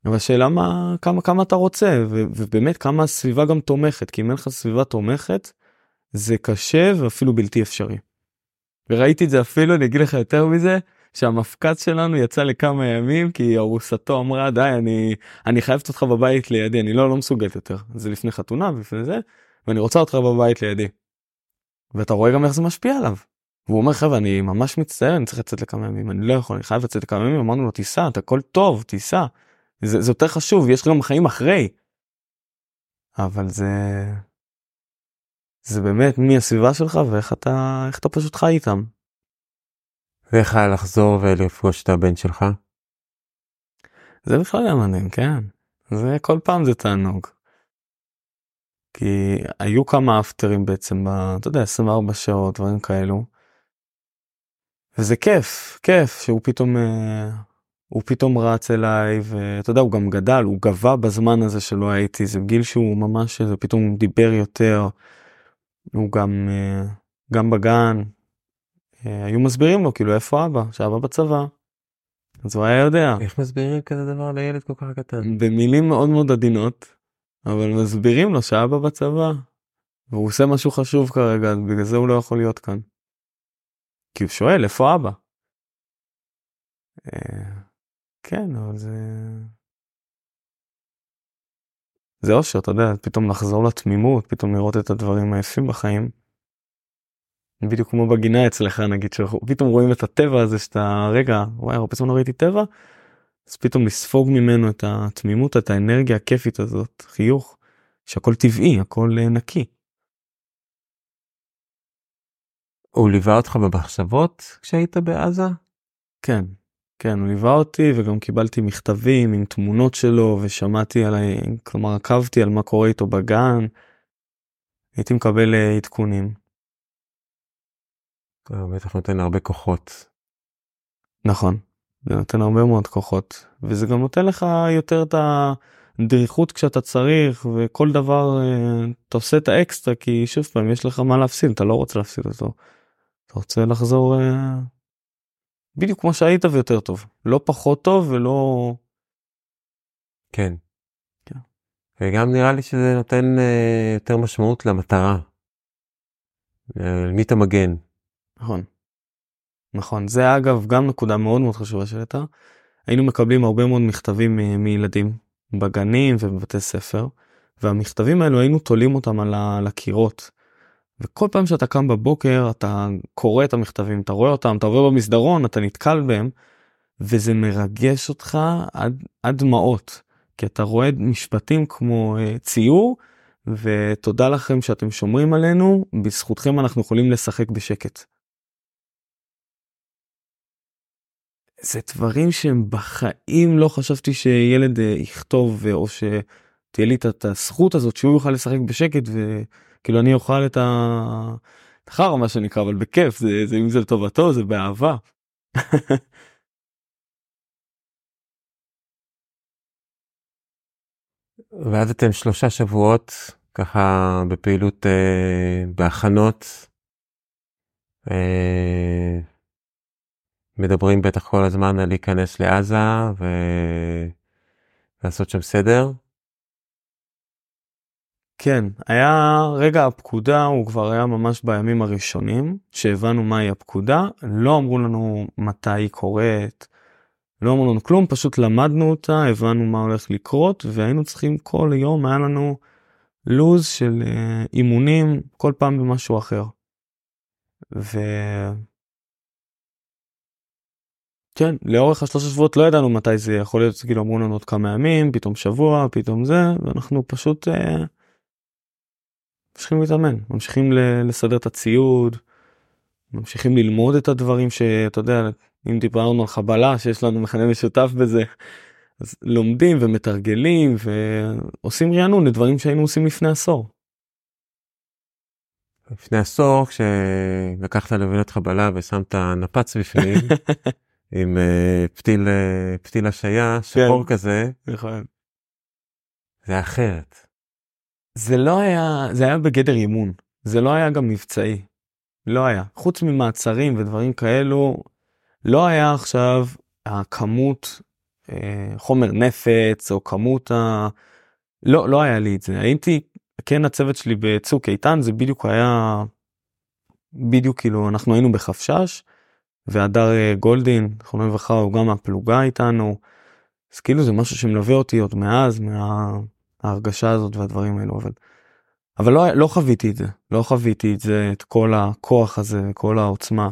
אבל השאלה מה כמה כמה אתה רוצה ובאמת כמה הסביבה גם תומכת כי אם אין לך סביבה תומכת זה קשה ואפילו בלתי אפשרי. וראיתי את זה אפילו אני אגיד לך יותר מזה שהמפקץ שלנו יצא לכמה ימים כי ארוסתו אמרה די אני אני חייבת אותך בבית לידי אני לא לא מסוגלת יותר זה לפני חתונה ולפני זה ואני רוצה אותך בבית לידי. ואתה רואה גם איך זה משפיע עליו. והוא אומר חבר'ה אני ממש מצטער אני צריך לצאת לכמה ימים אני לא יכול אני חייב לצאת לכמה ימים אמרנו לו תיסע אתה הכל טוב תיסע. זה, זה יותר חשוב יש גם חיים אחרי. אבל זה זה באמת מי הסביבה שלך ואיך אתה איך אתה פשוט חי איתם. ואיך היה לחזור ולפגוש את הבן שלך? זה בכלל היה מעניין כן זה כל פעם זה תענוג. כי היו כמה אפטרים בעצם ב... אתה יודע 24 שעות דברים כאלו. וזה כיף כיף שהוא פתאום אה, הוא פתאום רץ אליי ואתה יודע הוא גם גדל הוא גבה בזמן הזה שלא הייתי זה גיל שהוא ממש זה פתאום דיבר יותר. הוא גם אה, גם בגן אה, היו מסבירים לו כאילו איפה אבא שאבא בצבא. אז הוא היה יודע איך מסבירים כזה דבר לילד כל כך קטן במילים מאוד מאוד עדינות אבל מסבירים לו שאבא בצבא והוא עושה משהו חשוב כרגע בגלל זה הוא לא יכול להיות כאן. כי הוא שואל איפה אבא. אה, כן אבל זה זה אושר, אתה יודע, פתאום לחזור לתמימות, פתאום לראות את הדברים היפים בחיים. בדיוק כמו בגינה אצלך נגיד, שפתאום רואים את הטבע הזה שאתה, רגע, וואי, הרבה זמן לא ראיתי טבע, אז פתאום לספוג ממנו את התמימות, את האנרגיה הכיפית הזאת, חיוך, שהכל טבעי, הכל אה, נקי. הוא ליווה אותך במחשבות כשהיית בעזה? כן, כן, הוא ליווה אותי וגם קיבלתי מכתבים עם תמונות שלו ושמעתי על, כלומר עקבתי על מה קורה איתו בגן. הייתי מקבל אה, עדכונים. אה, בטח נותן הרבה כוחות. נכון, זה נותן הרבה מאוד כוחות וזה גם נותן לך יותר את הדריכות כשאתה צריך וכל דבר אה, אתה עושה את האקסטרה כי שוב פעם יש לך מה להפסיד אתה לא רוצה להפסיד אותו. אתה רוצה לחזור בדיוק כמו שהיית ויותר טוב לא פחות טוב ולא. כן. כן. וגם נראה לי שזה נותן uh, יותר משמעות למטרה. מי אתה מגן. נכון. נכון זה אגב גם נקודה מאוד מאוד חשובה שהייתה. היינו מקבלים הרבה מאוד מכתבים מילדים בגנים ובבתי ספר והמכתבים האלו היינו תולים אותם על הקירות. וכל פעם שאתה קם בבוקר אתה קורא את המכתבים אתה רואה אותם אתה עובר במסדרון אתה נתקל בהם וזה מרגש אותך עד, עד דמעות כי אתה רואה משפטים כמו uh, ציור ותודה לכם שאתם שומרים עלינו בזכותכם אנחנו יכולים לשחק בשקט. זה דברים שהם בחיים לא חשבתי שילד uh, יכתוב או שתהיה לי את הזכות הזאת שהוא יוכל לשחק בשקט ו... כאילו אני אוכל את החרא מה שנקרא אבל בכיף זה, זה אם זה לטובתו זה באהבה. ואז אתם שלושה שבועות ככה בפעילות אה, בהכנות. אה, מדברים בטח כל הזמן על להיכנס לעזה ולעשות שם סדר. כן, היה רגע הפקודה הוא כבר היה ממש בימים הראשונים שהבנו מהי הפקודה, לא אמרו לנו מתי היא קורית, לא אמרו לנו כלום, פשוט למדנו אותה, הבנו מה הולך לקרות והיינו צריכים כל יום, היה לנו לוז של uh, אימונים כל פעם במשהו אחר. ו... כן, לאורך השלושה שבועות לא ידענו מתי זה יכול להיות, כאילו אמרו לנו עוד כמה ימים, פתאום שבוע, פתאום זה, ואנחנו פשוט... Uh, ממשיכים להתאמן, ממשיכים לסדר את הציוד, ממשיכים ללמוד את הדברים שאתה יודע, אם דיברנו על חבלה שיש לנו מכנה משותף בזה, אז לומדים ומתרגלים ועושים רענון לדברים שהיינו עושים לפני עשור. לפני עשור כשלקחת לבנת חבלה ושמת נפץ בפנים עם uh, פתיל uh, פתיל השעיה שחור כן. כזה. נכון. זה אחרת. זה לא היה זה היה בגדר אימון זה לא היה גם מבצעי. לא היה חוץ ממעצרים ודברים כאלו לא היה עכשיו הכמות אה, חומר נפץ או כמות ה... לא לא היה לי את זה הייתי כן הצוות שלי בצוק איתן זה בדיוק היה בדיוק כאילו אנחנו היינו בחפשש והדר אה, גולדין זכרונו לברכה הוא גם הפלוגה איתנו. אז כאילו זה משהו שמלווה אותי עוד מאז מה... ההרגשה הזאת והדברים האלו אבל אבל לא לא חוויתי את זה לא חוויתי את זה את כל הכוח הזה כל העוצמה.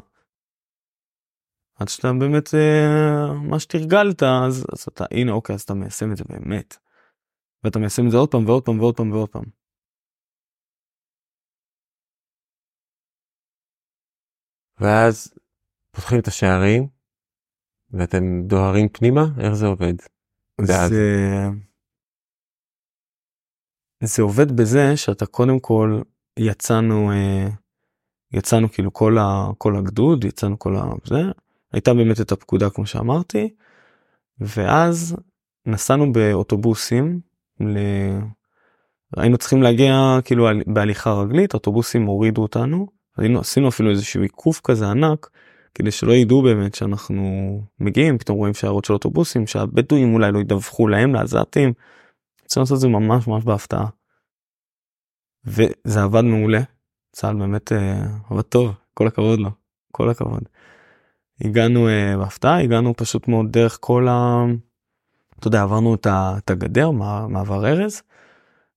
עד שאתה באמת אה, מה שתרגלת אז, אז אתה הנה אוקיי אז אתה מיישם את זה באמת. ואתה מיישם את זה עוד פעם ועוד פעם ועוד פעם ועוד פעם. ואז פותחים את השערים ואתם דוהרים פנימה איך זה עובד. זה... זה עובד בזה שאתה קודם כל יצאנו אה, יצאנו כאילו כל ה, כל הגדוד יצאנו כל הזה הייתה באמת את הפקודה כמו שאמרתי ואז נסענו באוטובוסים ל... היינו צריכים להגיע כאילו בהליכה רגלית אוטובוסים הורידו אותנו היינו עשינו אפילו איזשהו עיקוף כזה ענק כדי שלא ידעו באמת שאנחנו מגיעים פתאום רואים שערות של אוטובוסים שהבדואים אולי לא ידווחו להם לעזתים. צריך לעשות את זה ממש ממש בהפתעה. וזה עבד מעולה. צה"ל באמת אה, עבד טוב, כל הכבוד לו, כל הכבוד. הגענו אה, בהפתעה, הגענו פשוט מאוד דרך כל ה... אתה יודע, עברנו את, ה... את הגדר, מעבר ארז,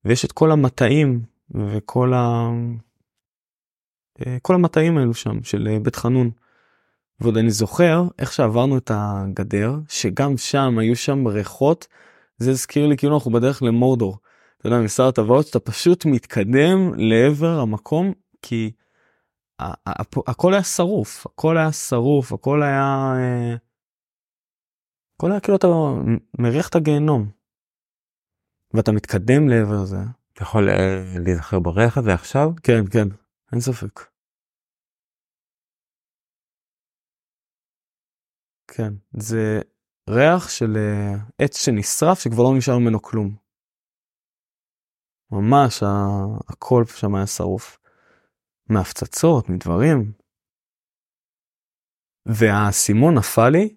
ויש את כל המטעים וכל ה... אה, כל המטעים האלו שם של בית חנון. ועוד אני זוכר איך שעברנו את הגדר, שגם שם היו שם ריחות, זה הזכיר לי כאילו אנחנו בדרך למורדור. אתה יודע, משר הטבעות שאתה פשוט מתקדם לעבר המקום, כי הכל היה שרוף, הכל היה שרוף, הכל היה... אה, הכל היה כאילו אתה מריח את הגיהנום. ואתה מתקדם לעבר זה. אתה יכול אה, להיזכר בריח הזה עכשיו? כן, כן, אין ספק. כן, זה ריח של אה, עץ שנשרף שכבר לא נשאר ממנו כלום. ממש הכל שם היה שרוף. מהפצצות, מדברים. והאסימון נפל לי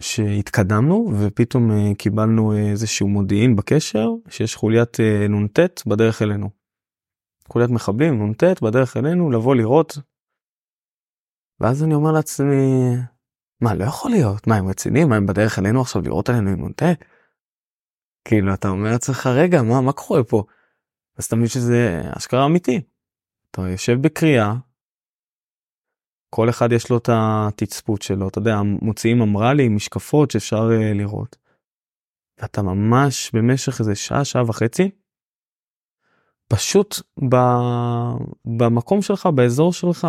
שהתקדמנו ופתאום uh, קיבלנו uh, איזשהו מודיעין בקשר שיש חוליית נ"ט בדרך אלינו. חוליית מחבלים נ"ט בדרך אלינו לבוא לראות. ואז אני אומר לעצמי מה לא יכול להיות מה הם רציניים מה הם בדרך אלינו עכשיו לראות עלינו עם נ"ט. כאילו אתה אומר לעצמך רגע מה מה קורה פה. אז אתה מבין שזה אשכרה אמיתי. אתה יושב בקריאה כל אחד יש לו את התצפות שלו, אתה יודע, מוציאים אמר"לים, משקפות שאפשר uh, לראות. ואתה ממש במשך איזה שעה, שעה וחצי, פשוט ב... במקום שלך, באזור שלך.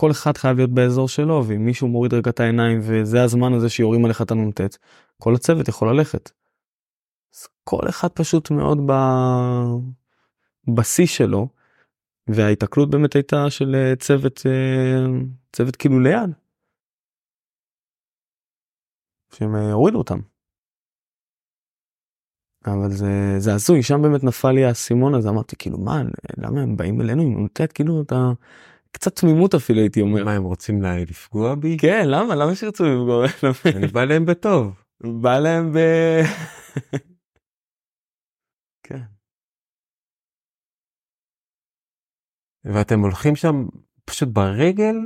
כל אחד חייב להיות באזור שלו, ואם מישהו מוריד רגע את העיניים וזה הזמן הזה שיורים עליך את הנ"ט, כל הצוות יכול ללכת. אז כל אחד פשוט מאוד ב... בשיא שלו, וההיתקלות באמת הייתה של אה, צוות אה, צוות כאילו ליד. שהם אה, הורידו אותם. אבל זה זה הזוי שם באמת נפל לי האסימון הזה אמרתי כאילו מה למה הם באים אלינו עם נ"ט כאילו אתה קצת תמימות אפילו הייתי אומר מה הם רוצים לפגוע בי כן למה למה שירצו לפגוע אני בא להם בטוב בא להם ב... כן. ואתם הולכים שם פשוט ברגל?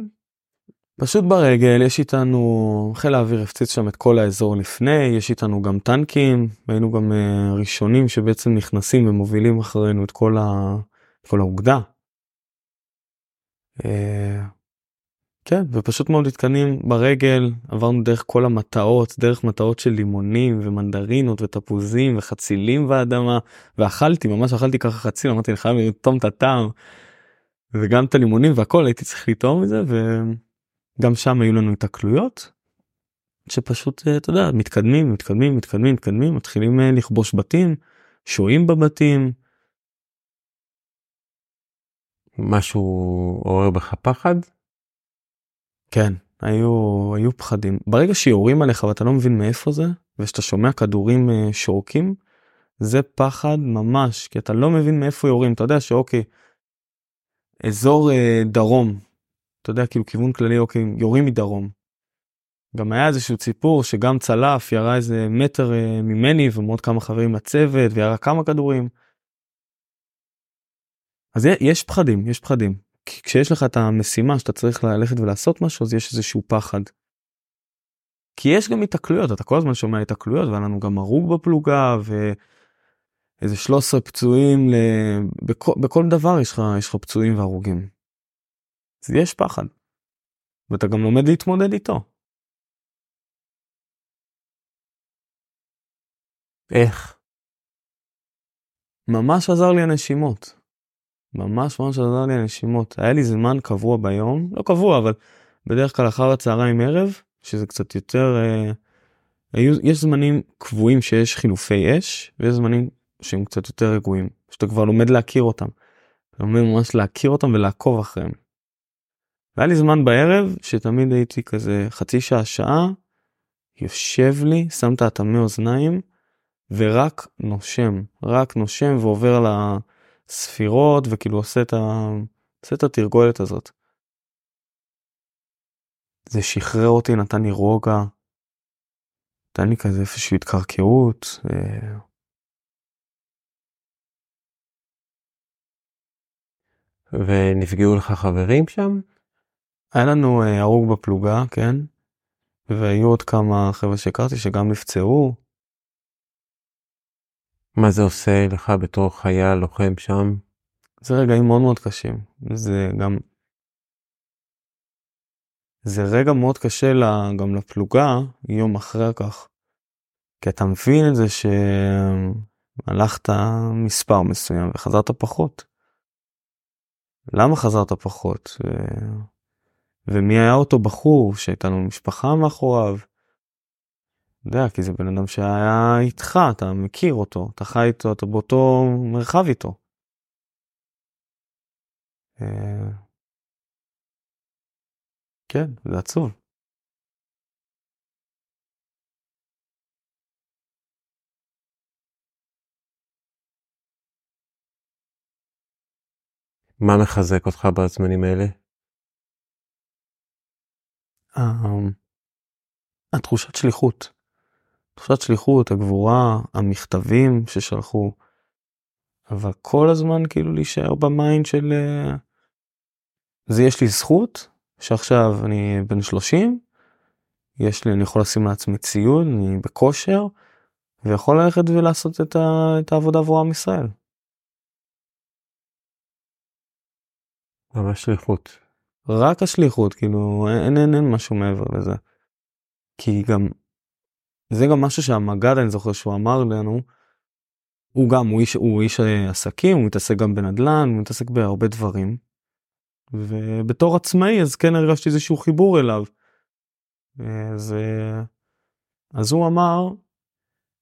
פשוט ברגל יש איתנו חיל האוויר הפציץ שם את כל האזור לפני יש איתנו גם טנקים היינו גם uh, ראשונים שבעצם נכנסים ומובילים אחרינו את כל, ה... כל האוגדה. Uh, כן ופשוט מאוד התקנים ברגל עברנו דרך כל המטעות דרך מטעות של לימונים ומנדרינות ותפוזים וחצילים באדמה ואכלתי ממש אכלתי ככה חציל אמרתי אני חייב לרתום את הטעם. וגם את הלימונים והכל הייתי צריך לטעום מזה וגם שם היו לנו התקלויות. שפשוט אה, אתה יודע מתקדמים מתקדמים מתקדמים מתקדמים מתחילים אה, לכבוש בתים שוהים בבתים. משהו עורר בך פחד? כן היו היו פחדים ברגע שיורים עליך ואתה לא מבין מאיפה זה ושאתה שומע כדורים אה, שורקים זה פחד ממש כי אתה לא מבין מאיפה יורים אתה יודע שאוקיי אזור אה, דרום. אתה יודע כאילו כיוון כללי אוקיי יורים מדרום. גם היה איזשהו ציפור שגם צלף ירה איזה מטר אה, ממני ומאוד כמה חברים לצוות וירה כמה כדורים. אז יש פחדים יש פחדים כי כשיש לך את המשימה שאתה צריך ללכת ולעשות משהו אז יש איזשהו פחד. כי יש גם התקלויות אתה כל הזמן שומע התקלויות והיה לנו גם הרוג בפלוגה ו... איזה 13 פצועים ל... בכל, בכל דבר יש לך יש לך פצועים והרוגים. אז יש פחד. ואתה גם לומד להתמודד איתו. איך? ממש עזר לי הנשימות. ממש ממש עזר לי הנשימות. היה לי זמן קבוע ביום, לא קבוע אבל בדרך כלל אחר הצהריים ערב, שזה קצת יותר, אה, יש זמנים קבועים שיש חילופי אש ויש זמנים שהם קצת יותר רגועים שאתה כבר לומד להכיר אותם. אתה לומד ממש להכיר אותם ולעקוב אחריהם. והיה לי זמן בערב שתמיד הייתי כזה חצי שעה שעה יושב לי שם את האטמי אוזניים ורק נושם רק נושם ועובר על הספירות וכאילו עושה את, ה... עושה את התרגולת הזאת. זה שחרר אותי נתן לי רוגע. נתן לי כזה איפשהו התקרקעות. אה, ונפגעו לך חברים שם? היה לנו אה, הרוג בפלוגה, כן, והיו עוד כמה חבר'ה שהכרתי שגם נפצעו. מה זה עושה לך בתור חייל לוחם שם? זה רגעים מאוד מאוד קשים. זה גם... זה רגע מאוד קשה לה, גם לפלוגה יום אחרי כך. כי אתה מבין את זה שהלכת מספר מסוים וחזרת פחות. למה חזרת פחות? ו... ומי היה אותו בחור שהייתה לנו משפחה מאחוריו? יודע, כי זה בן אדם שהיה איתך, אתה מכיר אותו, אתה חי איתו, אתה באותו מרחב איתו. אה, כן, זה עצוב. מה מחזק אותך בזמנים האלה? אמ, התחושת שליחות. תחושת שליחות, הגבורה, המכתבים ששלחו. אבל כל הזמן כאילו להישאר במיינד של אה, זה יש לי זכות שעכשיו אני בן 30, יש לי, אני יכול לשים לעצמי ציוד, אני בכושר, ויכול ללכת ולעשות את, ה, את העבודה עבור עם ישראל. ממש שליחות. רק השליחות, כאילו, אין, אין, אין משהו מעבר לזה. כי גם, זה גם משהו שהמג"ד, אני זוכר שהוא אמר לנו, הוא גם, הוא איש, הוא איש עסקים, הוא מתעסק גם בנדל"ן, הוא מתעסק בהרבה דברים. ובתור עצמאי, אז כן הרגשתי איזשהו חיבור אליו. אז, אז הוא אמר,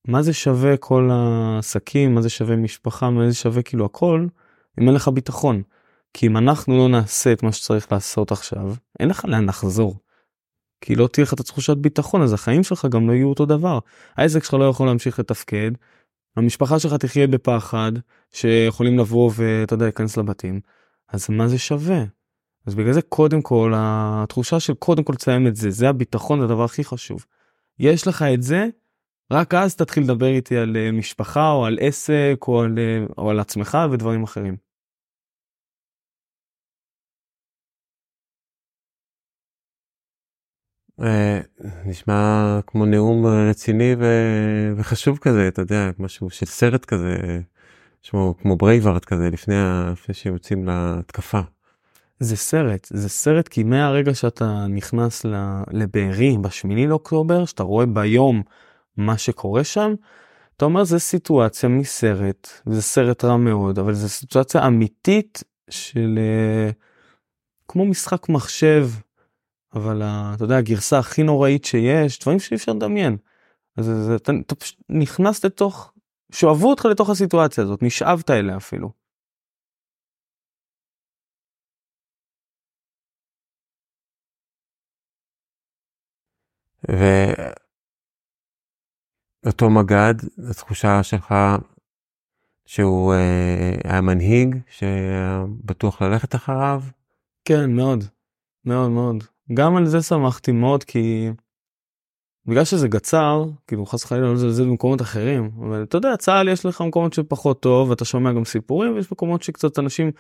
מה זה שווה כל העסקים, מה זה שווה משפחה, מה זה שווה כאילו הכל, אם אין לך ביטחון. כי אם אנחנו לא נעשה את מה שצריך לעשות עכשיו, אין לך לאן לחזור. כי לא תהיה לך את התחושת ביטחון, אז החיים שלך גם לא יהיו אותו דבר. העסק שלך לא יכול להמשיך לתפקד, המשפחה שלך תחיה בפחד, שיכולים לבוא ואתה יודע, להיכנס לבתים. אז מה זה שווה? אז בגלל זה קודם כל, התחושה של קודם כל לציין את זה, זה הביטחון, זה הדבר הכי חשוב. יש לך את זה, רק אז תתחיל לדבר איתי על אה, משפחה או על עסק או על, אה, או על עצמך ודברים אחרים. נשמע כמו נאום רציני ו- וחשוב כזה, אתה יודע, משהו של סרט כזה, שמו כמו ברייבארט כזה, לפני, לפני שיוצאים להתקפה. זה סרט, זה סרט כי מהרגע שאתה נכנס לבארי בשמיני לאוקטובר, שאתה רואה ביום מה שקורה שם, אתה אומר זה סיטואציה מסרט, זה סרט רע מאוד, אבל זה סיטואציה אמיתית של אה, כמו משחק מחשב אבל אתה יודע הגרסה הכי נוראית שיש דברים שאי אפשר לדמיין. אז זה, אתה, אתה פשוט נכנס לתוך שאוהבו אותך לתוך הסיטואציה הזאת נשאבת אליה אפילו. ואותו מג"ד, התחושה שלך שהוא אה, היה מנהיג שבטוח ללכת אחריו? כן, מאוד, מאוד מאוד. גם על זה שמחתי מאוד כי בגלל שזה גצר כאילו חס וחלילה לא לזלזל במקומות אחרים אבל אתה יודע צה"ל יש לך מקומות שפחות טוב ואתה שומע גם סיפורים ויש מקומות שקצת אנשים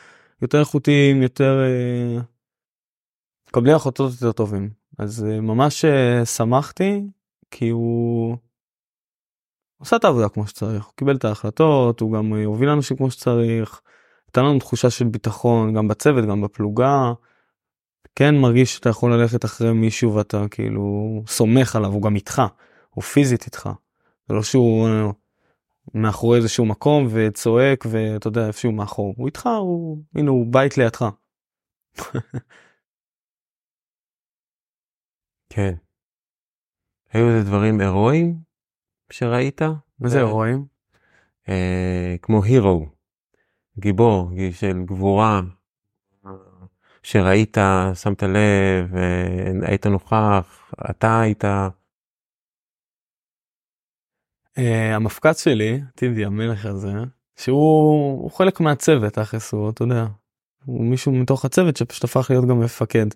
יותר איכותיים יותר אה, מקבלי החלטות יותר טובים אז אה, ממש אה, שמחתי כי הוא עושה את העבודה כמו שצריך הוא קיבל את ההחלטות הוא גם הוביל אנשים כמו שצריך. נתן לנו תחושה של ביטחון גם בצוות גם בפלוגה. כן מרגיש שאתה יכול ללכת אחרי מישהו ואתה כאילו סומך עליו הוא גם איתך הוא פיזית איתך. זה לא שהוא אה, מאחורי איזשהו מקום וצועק ואתה יודע איפשהו מאחור הוא איתך הוא הנה הוא בית לידך. כן. היו איזה דברים הירואיים שראית? מה זה הירואיים? אה, כמו הירו, גיבור של גבורה שראית, שמת לב, היית נוכח, אתה היית... Uh, המפקד שלי, טיבי המלך הזה, שהוא חלק מהצוות, תכלס הוא, אתה יודע, הוא מישהו מתוך הצוות שפשוט הפך להיות גם מפקד.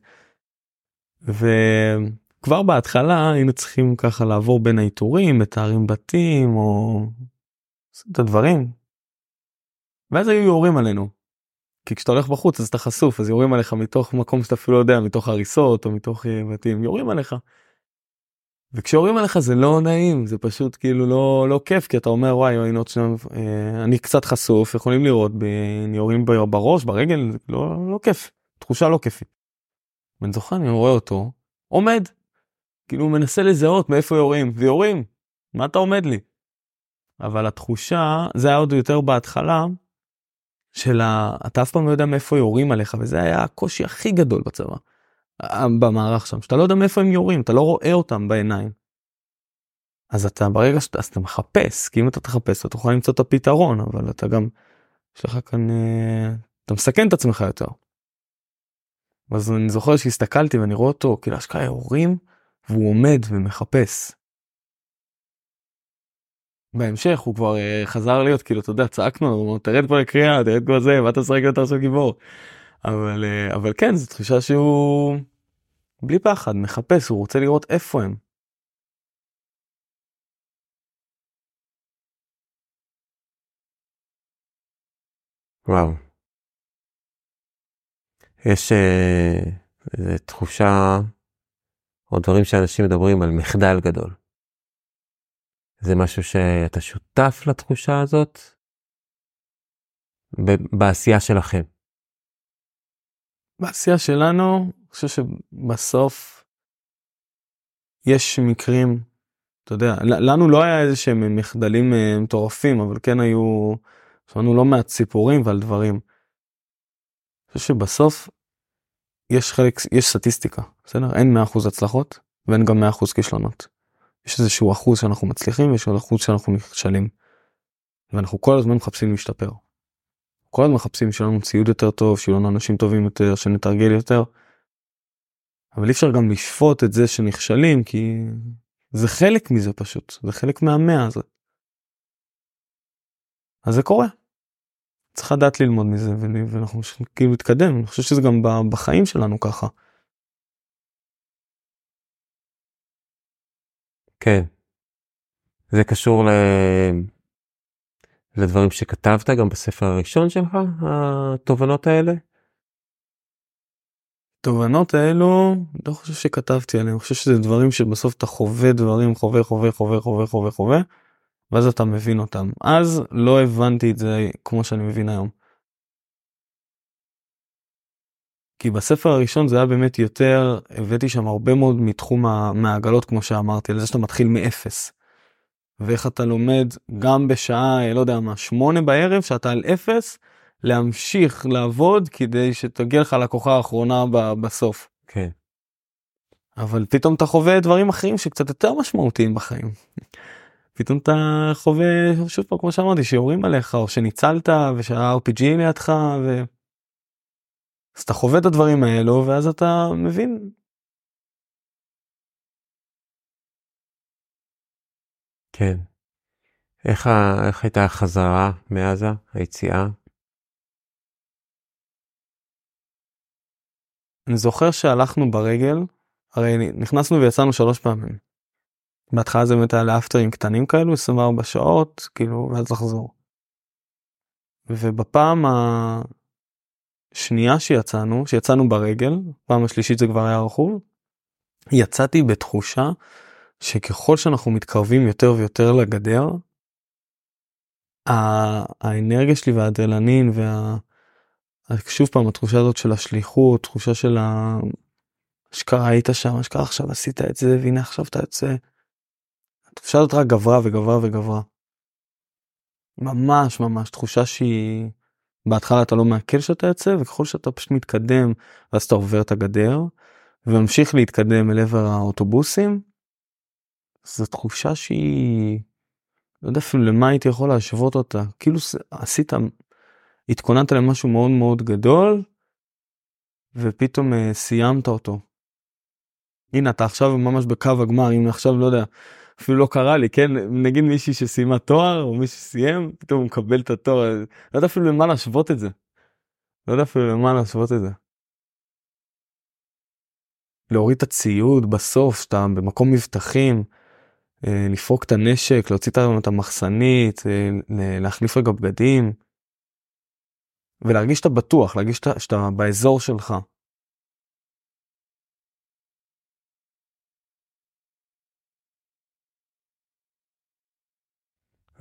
וכבר בהתחלה היינו צריכים ככה לעבור בין העיטורים, מתארים בתים או את הדברים. ואז היו יורים עלינו. כי כשאתה הולך בחוץ אז אתה חשוף אז יורים עליך מתוך מקום שאתה אפילו לא יודע מתוך הריסות או מתוך אה, בתים יורים עליך. וכשיורים עליך זה לא נעים זה פשוט כאילו לא לא כיף כי אתה אומר וואי היינו עוד שניים אה, אני קצת חשוף יכולים לראות בי יורים בראש ברגל לא לא כיף תחושה לא כיפית. אני זוכר אני רואה אותו עומד. כאילו מנסה לזהות מאיפה יורים, ויורים, מה אתה עומד לי? אבל התחושה, זה היה עוד יותר בהתחלה, של ה... אתה אף פעם לא יודע מאיפה יורים עליך, וזה היה הקושי הכי גדול בצבא, במערך שם, שאתה לא יודע מאיפה הם יורים, אתה לא רואה אותם בעיניים. אז אתה ברגע שאתה אז אתה מחפש, כי אם אתה תחפש אתה תוכל למצוא את הפתרון, אבל אתה גם, יש לך כאן, אה, אתה מסכן את עצמך יותר. אז אני זוכר שהסתכלתי ואני רואה אותו, כאילו אשכרה יורים, והוא עומד ומחפש. בהמשך הוא כבר uh, חזר להיות כאילו אתה יודע צעקנו אומר, תרד פה לקריאה תרד פה זה מה אתה משחק יותר עכשיו גיבור. אבל uh, אבל כן זו תחושה שהוא בלי פחד מחפש הוא רוצה לראות איפה הם. וואו. יש uh, תחושה או דברים שאנשים מדברים על מחדל גדול. זה משהו שאתה שותף לתחושה הזאת בעשייה שלכם. בעשייה שלנו, אני חושב שבסוף יש מקרים, אתה יודע, לנו לא היה איזה שהם מחדלים אה, מטורפים, אבל כן היו, שמענו לא מעט סיפורים ועל דברים. אני חושב שבסוף יש חלק, יש סטטיסטיקה, בסדר? אין 100% הצלחות ואין גם 100% כישלונות. יש איזשהו אחוז שאנחנו מצליחים ויש עוד אחוז שאנחנו נכשלים. ואנחנו כל הזמן מחפשים להשתפר. כל הזמן מחפשים שיהיה לנו ציוד יותר טוב, שיהיו לנו אנשים טובים יותר, שנתרגל יותר. אבל אי אפשר גם לשפוט את זה שנכשלים כי זה חלק מזה פשוט, זה חלק מהמאה הזה. אז זה קורה. צריך לדעת ללמוד מזה ואנחנו כאילו להתקדם, אני חושב שזה גם בחיים שלנו ככה. כן. זה קשור ל... לדברים שכתבת גם בספר הראשון שלך, התובנות האלה? תובנות האלו, לא חושב שכתבתי עליהם, אני חושב שזה דברים שבסוף אתה חווה דברים, חווה, חווה, חווה, חווה, חווה, חווה, ואז אתה מבין אותם. אז לא הבנתי את זה כמו שאני מבין היום. כי בספר הראשון זה היה באמת יותר, הבאתי שם הרבה מאוד מתחום המעגלות כמו שאמרתי, על זה שאתה מתחיל מאפס. ואיך אתה לומד גם בשעה, לא יודע מה, שמונה בערב, שאתה על אפס, להמשיך לעבוד כדי שתגיע לך לקוחה האחרונה בסוף. כן. אבל פתאום אתה חווה דברים אחרים שקצת יותר משמעותיים בחיים. פתאום אתה חווה, שוב פעם, כמו שאמרתי, שיורים עליך, או שניצלת, ושה-RPG לידך, ו... אז אתה חווה את הדברים האלו ואז אתה מבין. כן. איך, ה... איך הייתה החזרה מעזה, היציאה? אני זוכר שהלכנו ברגל, הרי נכנסנו ויצאנו שלוש פעמים. בהתחלה זה באמת היה לאפטרים קטנים כאלו 24 שעות כאילו ואז לחזור. ובפעם שנייה שיצאנו, שיצאנו ברגל, פעם השלישית זה כבר היה רכוב, יצאתי בתחושה שככל שאנחנו מתקרבים יותר ויותר לגדר, האנרגיה שלי והאדרנלין וה... שוב פעם התחושה הזאת של השליחות, תחושה של ה... אשכרה היית שם, אשכרה עכשיו עשית את זה והנה עכשיו אתה יוצא. התחושה הזאת רק גברה וגברה וגברה. ממש ממש תחושה שהיא בהתחלה אתה לא מעכל שאתה יוצא וככל שאתה פשוט מתקדם ואז אתה עובר את הגדר וממשיך להתקדם אל עבר האוטובוסים. זו תחושה שהיא לא יודע אפילו למה הייתי יכול להשוות אותה כאילו עשית התכוננת למשהו מאוד מאוד גדול ופתאום uh, סיימת אותו. הנה אתה עכשיו ממש בקו הגמר אם עכשיו לא יודע אפילו לא קרה לי כן נגיד מישהי שסיימה תואר או מי שסיים פתאום הוא מקבל את התואר לא יודע אפילו למה להשוות את זה. לא יודע אפילו למה להשוות את זה. להוריד את הציוד בסוף שאתה במקום מבטחים אה, לפרוק את הנשק להוציא את המחסנית אה, להחליף רגע בגדים. ולהרגיש שאתה בטוח להרגיש שאתה באזור שלך.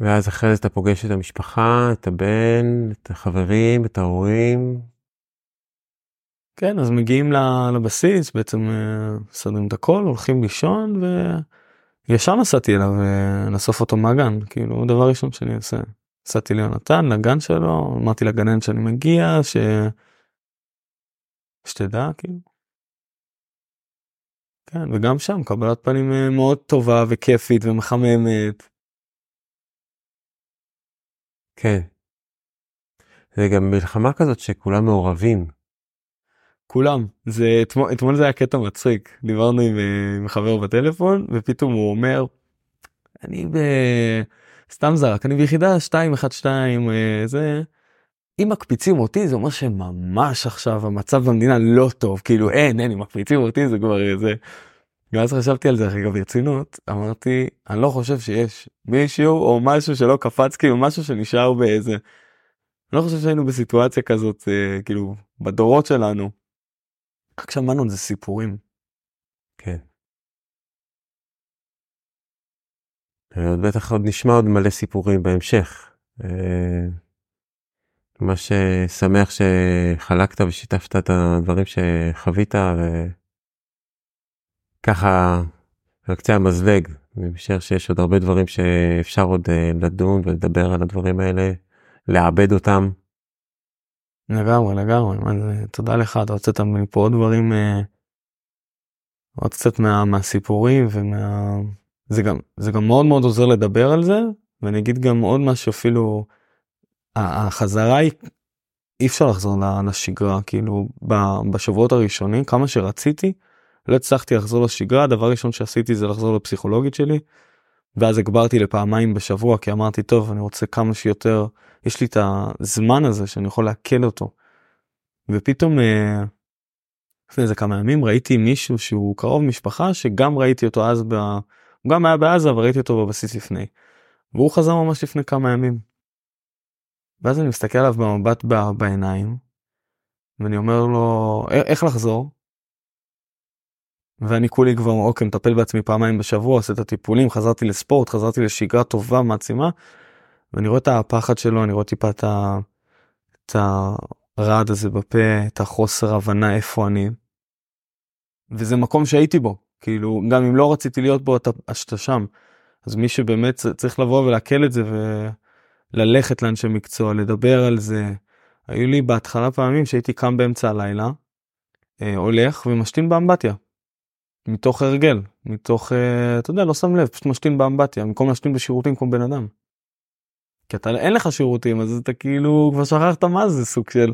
ואז אחרי זה אתה פוגש את המשפחה, את הבן, את החברים, את ההורים. כן אז מגיעים לבסיס בעצם אה, מסדרים את הכל הולכים לישון וישר נסעתי אליו אה, לאסוף אותו מהגן כאילו דבר ראשון שאני עושה. נסעתי ליונתן לגן שלו אמרתי לגננת שאני מגיע ש... שתדע כאילו. כן וגם שם קבלת פנים אה, מאוד טובה וכיפית ומחממת. כן. זה גם מלחמה כזאת שכולם מעורבים. כולם זה אתמול, אתמול זה היה קטע מצחיק דיברנו עם, אה, עם חבר בטלפון ופתאום הוא אומר אני ב... סתם זרק אני ביחידה 212 אה, זה אם מקפיצים אותי זה אומר שממש עכשיו המצב במדינה לא טוב כאילו אין אין אם מקפיצים אותי זה כבר איזה. ואז חשבתי על זה גם ברצינות אמרתי אני לא חושב שיש מישהו או משהו שלא קפץ כאילו משהו שנשאר באיזה. אני לא חושב שהיינו בסיטואציה כזאת אה, כאילו בדורות שלנו. רק שמענו על זה סיפורים. כן. עוד בטח עוד נשמע עוד מלא סיפורים בהמשך. אה, ממש שמח שחלקת ושיתפת את הדברים שחווית וככה על קצה המזלג. אני משער שיש עוד הרבה דברים שאפשר עוד אה, לדון ולדבר על הדברים האלה, לעבד אותם. לגמרי לגמרי תודה לך אתה הוצאת מפה עוד דברים אה, עוד קצת מה, מהסיפורים ומה זה גם זה גם מאוד מאוד עוזר לדבר על זה ואני אגיד גם עוד משהו אפילו החזרה היא אי אפשר לחזור לשגרה כאילו בשבועות הראשונים כמה שרציתי לא הצלחתי לחזור לשגרה הדבר הראשון שעשיתי זה לחזור לפסיכולוגית שלי. ואז הגברתי לפעמיים בשבוע כי אמרתי טוב אני רוצה כמה שיותר יש לי את הזמן הזה שאני יכול לעכל אותו. ופתאום אה, לפני איזה כמה ימים ראיתי מישהו שהוא קרוב משפחה שגם ראיתי אותו אז ב... הוא גם היה בעזה וראיתי אותו בבסיס לפני. והוא חזר ממש לפני כמה ימים. ואז אני מסתכל עליו במבט בעיניים ואני אומר לו איך לחזור. ואני כולי כבר אוקיי מטפל בעצמי פעמיים בשבוע עושה את הטיפולים חזרתי לספורט חזרתי לשגרה טובה מעצימה. ואני רואה את הפחד שלו אני רואה טיפה את, ה... את הרעד הזה בפה את החוסר הבנה איפה אני. וזה מקום שהייתי בו כאילו גם אם לא רציתי להיות בו אתה, אתה שם. אז מי שבאמת צריך לבוא ולעכל את זה וללכת לאנשי מקצוע לדבר על זה. היו לי בהתחלה פעמים שהייתי קם באמצע הלילה אה, הולך ומשתין באמבטיה. מתוך הרגל מתוך אה, אתה יודע לא שם לב פשוט משתין באמבטיה במקום להשתין בשירותים כמו בן אדם. כי אתה אין לך שירותים אז אתה כאילו כבר שכחת מה זה סוג של.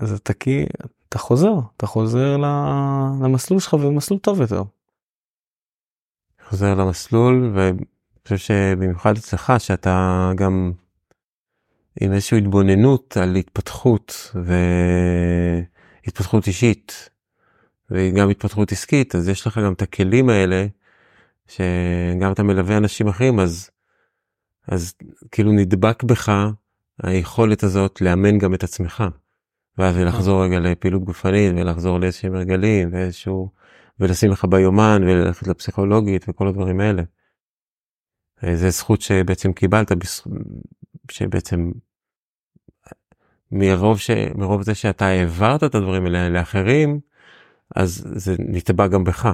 אז אתה כי אתה חוזר אתה חוזר למסלול שלך ומסלול טוב יותר. חוזר למסלול ואני חושב שבמיוחד אצלך שאתה גם עם איזושהי התבוננות על התפתחות והתפתחות אישית וגם התפתחות עסקית אז יש לך גם את הכלים האלה שגם אתה מלווה אנשים אחרים אז אז כאילו נדבק בך היכולת הזאת לאמן גם את עצמך. ואז לחזור רגע לפעילות גופנית ולחזור לאיזשהם הרגלים ואיזשהו ולשים לך ביומן וללכת לפסיכולוגית וכל הדברים האלה. זה זכות שבעצם קיבלת שבעצם מרוב ש... מרוב זה שאתה העברת את הדברים האלה לאחרים אז זה נתבע גם בך.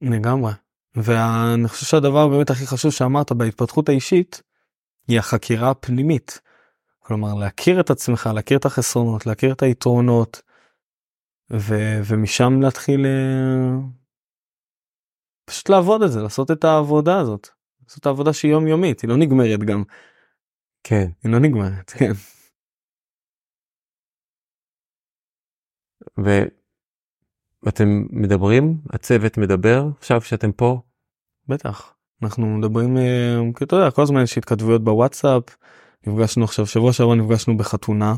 לגמרי. ואני חושב שהדבר באמת הכי חשוב שאמרת בהתפתחות האישית היא החקירה הפנימית. כלומר להכיר את עצמך להכיר את החסרונות להכיר את היתרונות ו- ומשם להתחיל אה, פשוט לעבוד את זה לעשות את העבודה הזאת. זאת העבודה שהיא יומיומית היא לא נגמרת גם. כן. היא לא נגמרת כן. ואתם מדברים הצוות מדבר עכשיו שאתם פה. בטח אנחנו מדברים אה, אתה יודע כל הזמן יש התכתבויות בוואטסאפ נפגשנו עכשיו שבוע שעבר נפגשנו בחתונה.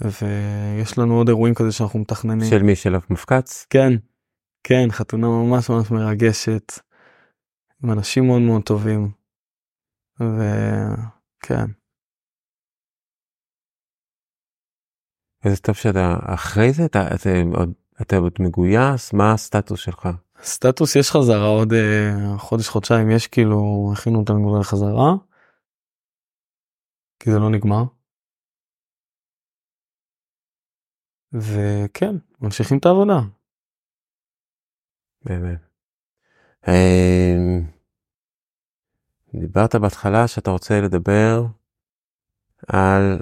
ויש לנו עוד אירועים כזה שאנחנו מתכננים. של מי? של המפקץ? כן. כן חתונה ממש ממש מרגשת. עם אנשים מאוד מאוד טובים. וכן. איזה טוב שאתה אחרי זה אתה, אתה, עוד, אתה עוד מגויס מה הסטטוס שלך? סטטוס יש חזרה עוד uh, חודש חודשיים יש כאילו הכינו אותנו לחזרה. כי זה לא נגמר. וכן, ממשיכים את העבודה. באמת. אמ, דיברת בהתחלה שאתה רוצה לדבר על.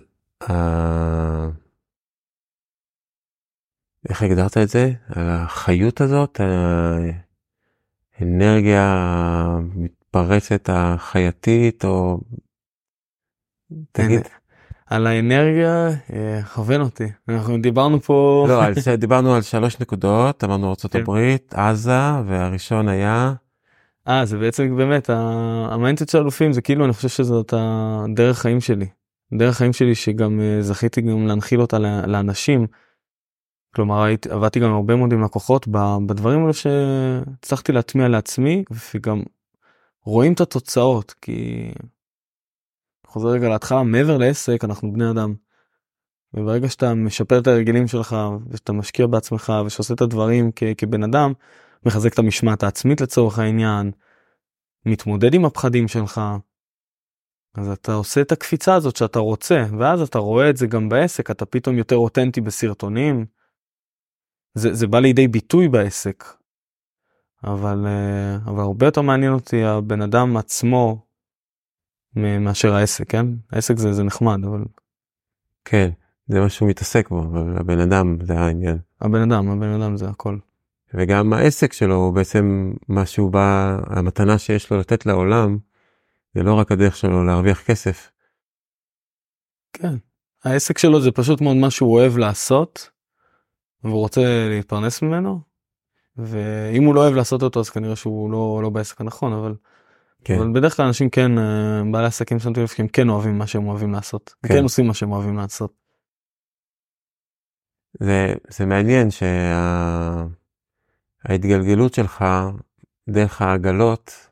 איך הגדרת את זה? על החיות הזאת, האנרגיה המתפרצת החייתית, או... תגיד. על האנרגיה, אה, כוון אותי. אנחנו דיברנו פה... לא, על, דיברנו על שלוש נקודות, אמרנו ארה"ב, כן. עזה, והראשון היה... אה, זה בעצם באמת, ה mindset של אלופים זה כאילו, אני חושב שזאת הדרך חיים שלי. דרך חיים שלי שגם אה, זכיתי גם להנחיל אותה לאנשים. כלומר עבדתי גם הרבה מאוד עם לקוחות בדברים האלה שהצלחתי להטמיע לעצמי וגם רואים את התוצאות כי. חוזר רגע להתחלה מעבר לעסק אנחנו בני אדם. וברגע שאתה משפר את הרגלים שלך ושאתה משקיע בעצמך ושעושה את הדברים כ- כבן אדם מחזק את המשמעת העצמית לצורך העניין מתמודד עם הפחדים שלך. אז אתה עושה את הקפיצה הזאת שאתה רוצה ואז אתה רואה את זה גם בעסק אתה פתאום יותר אותנטי בסרטונים זה, זה בא לידי ביטוי בעסק. אבל, אה, אבל הרבה יותר מעניין אותי הבן אדם עצמו מאשר העסק, כן? העסק זה, זה נחמד, אבל... כן, זה מה שהוא מתעסק בו, אבל הבן אדם זה העניין. הבן אדם, הבן אדם זה הכל. וגם העסק שלו הוא בעצם מה שהוא בא, המתנה שיש לו לתת לעולם, זה לא רק הדרך שלו להרוויח כסף. כן, העסק שלו זה פשוט מאוד מה שהוא אוהב לעשות, והוא רוצה להתפרנס ממנו ואם הוא לא אוהב לעשות אותו אז כנראה שהוא לא לא בעסק הנכון אבל. כן. אבל בדרך כלל אנשים כן אה, בעלי עסקים שמתי לב שהם כן אוהבים מה שהם אוהבים לעשות כן. כן עושים מה שהם אוהבים לעשות. זה, זה מעניין שההתגלגלות שה... שלך דרך העגלות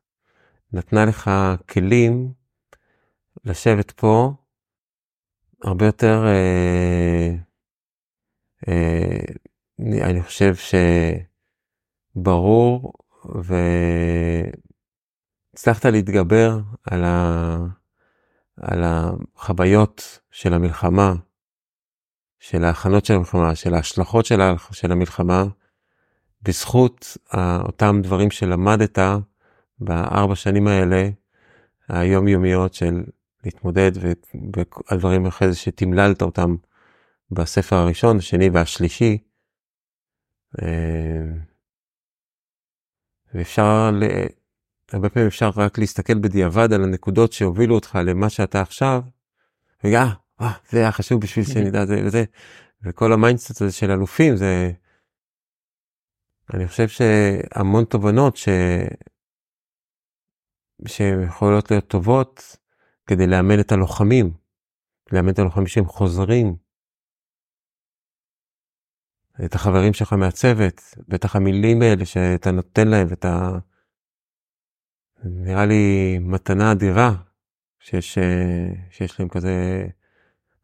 נתנה לך כלים לשבת פה הרבה יותר אה, אה, אני חושב שברור והצלחת להתגבר על, ה... על החוויות של המלחמה, של ההכנות של המלחמה, של ההשלכות של, ה... של המלחמה, בזכות אותם דברים שלמדת בארבע שנים האלה, היומיומיות של להתמודד והדברים אחרי זה שתמללת אותם בספר הראשון, השני והשלישי. אה, ואפשר, הרבה פעמים אפשר רק להסתכל בדיעבד על הנקודות שהובילו אותך למה שאתה עכשיו, וגם, אה, זה היה חשוב בשביל שנדע זה וזה, וכל ה mindset הזה של אלופים זה, אני חושב שהמון תובנות ש... שיכולות להיות טובות כדי לאמן את הלוחמים, לאמן את הלוחמים שהם חוזרים, את החברים שלך מהצוות, בטח המילים האלה שאתה נותן להם, את ה... נראה לי מתנה אדירה שיש, שיש להם כזה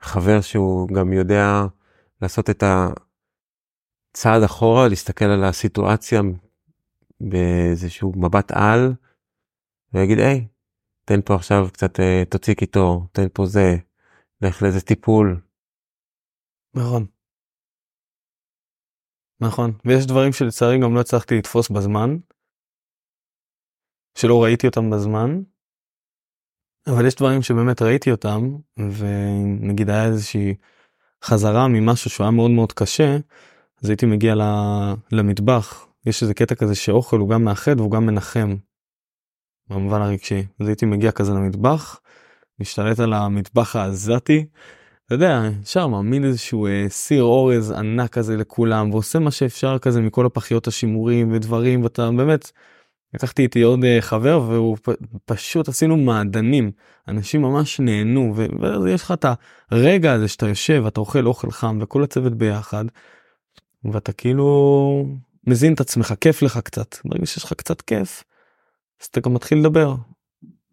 חבר שהוא גם יודע לעשות את הצעד אחורה, להסתכל על הסיטואציה באיזשהו מבט על, ויגיד, היי, תן פה עכשיו קצת, אה, תוציא קיטור, תן פה זה, לך לאיזה טיפול. נכון. נכון ויש דברים שלצערי גם לא הצלחתי לתפוס בזמן. שלא ראיתי אותם בזמן. אבל יש דברים שבאמת ראיתי אותם ונגיד היה איזושהי חזרה ממשהו שהוא היה מאוד מאוד קשה אז הייתי מגיע למטבח יש איזה קטע כזה שאוכל הוא גם מאחד והוא גם מנחם. במובן הרגשי אז הייתי מגיע כזה למטבח משתלט על המטבח העזתי אתה יודע, ישר מעמיד איזשהו אה, סיר אורז ענק כזה לכולם ועושה מה שאפשר כזה מכל הפחיות השימורים ודברים ואתה באמת לקחתי איתי עוד אה, חבר והוא פשוט עשינו מעדנים. אנשים ממש נהנו ויש לך את הרגע הזה שאתה יושב אתה אוכל אוכל חם וכל הצוות ביחד ואתה כאילו מזין את עצמך כיף לך קצת. ברגע שיש לך קצת כיף אז אתה גם מתחיל לדבר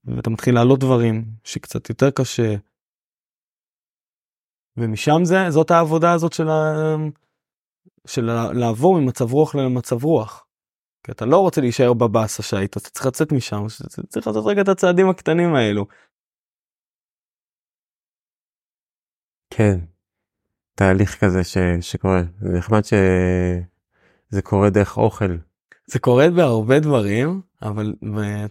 ואתה מתחיל להעלות דברים שקצת יותר קשה ומשם זה זאת העבודה הזאת של, ה... של לעבור ממצב רוח למצב רוח. כי אתה לא רוצה להישאר בבאסה שהיית אתה צריך לצאת משם צריך לעשות רגע את הצעדים הקטנים האלו. כן. תהליך כזה ש, שקורה. זה נחמד שזה קורה דרך אוכל. זה קורה בהרבה דברים אבל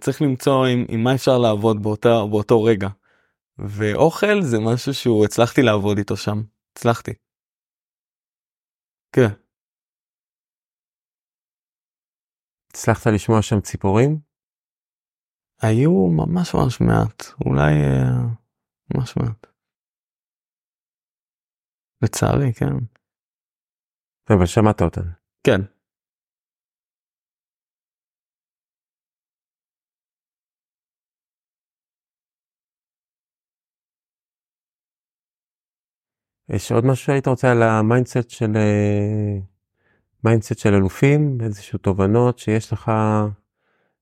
צריך למצוא עם, עם מה אפשר לעבוד באותה באותו רגע. ואוכל זה משהו שהוא הצלחתי לעבוד איתו שם הצלחתי. כן. הצלחת לשמוע שם ציפורים? היו ממש ממש מעט אולי אה, ממש מעט. לצערי כן. אבל שמעת אותן. כן. יש עוד משהו שהיית רוצה על ה mindset של mindset של אלופים איזשהו תובנות שיש לך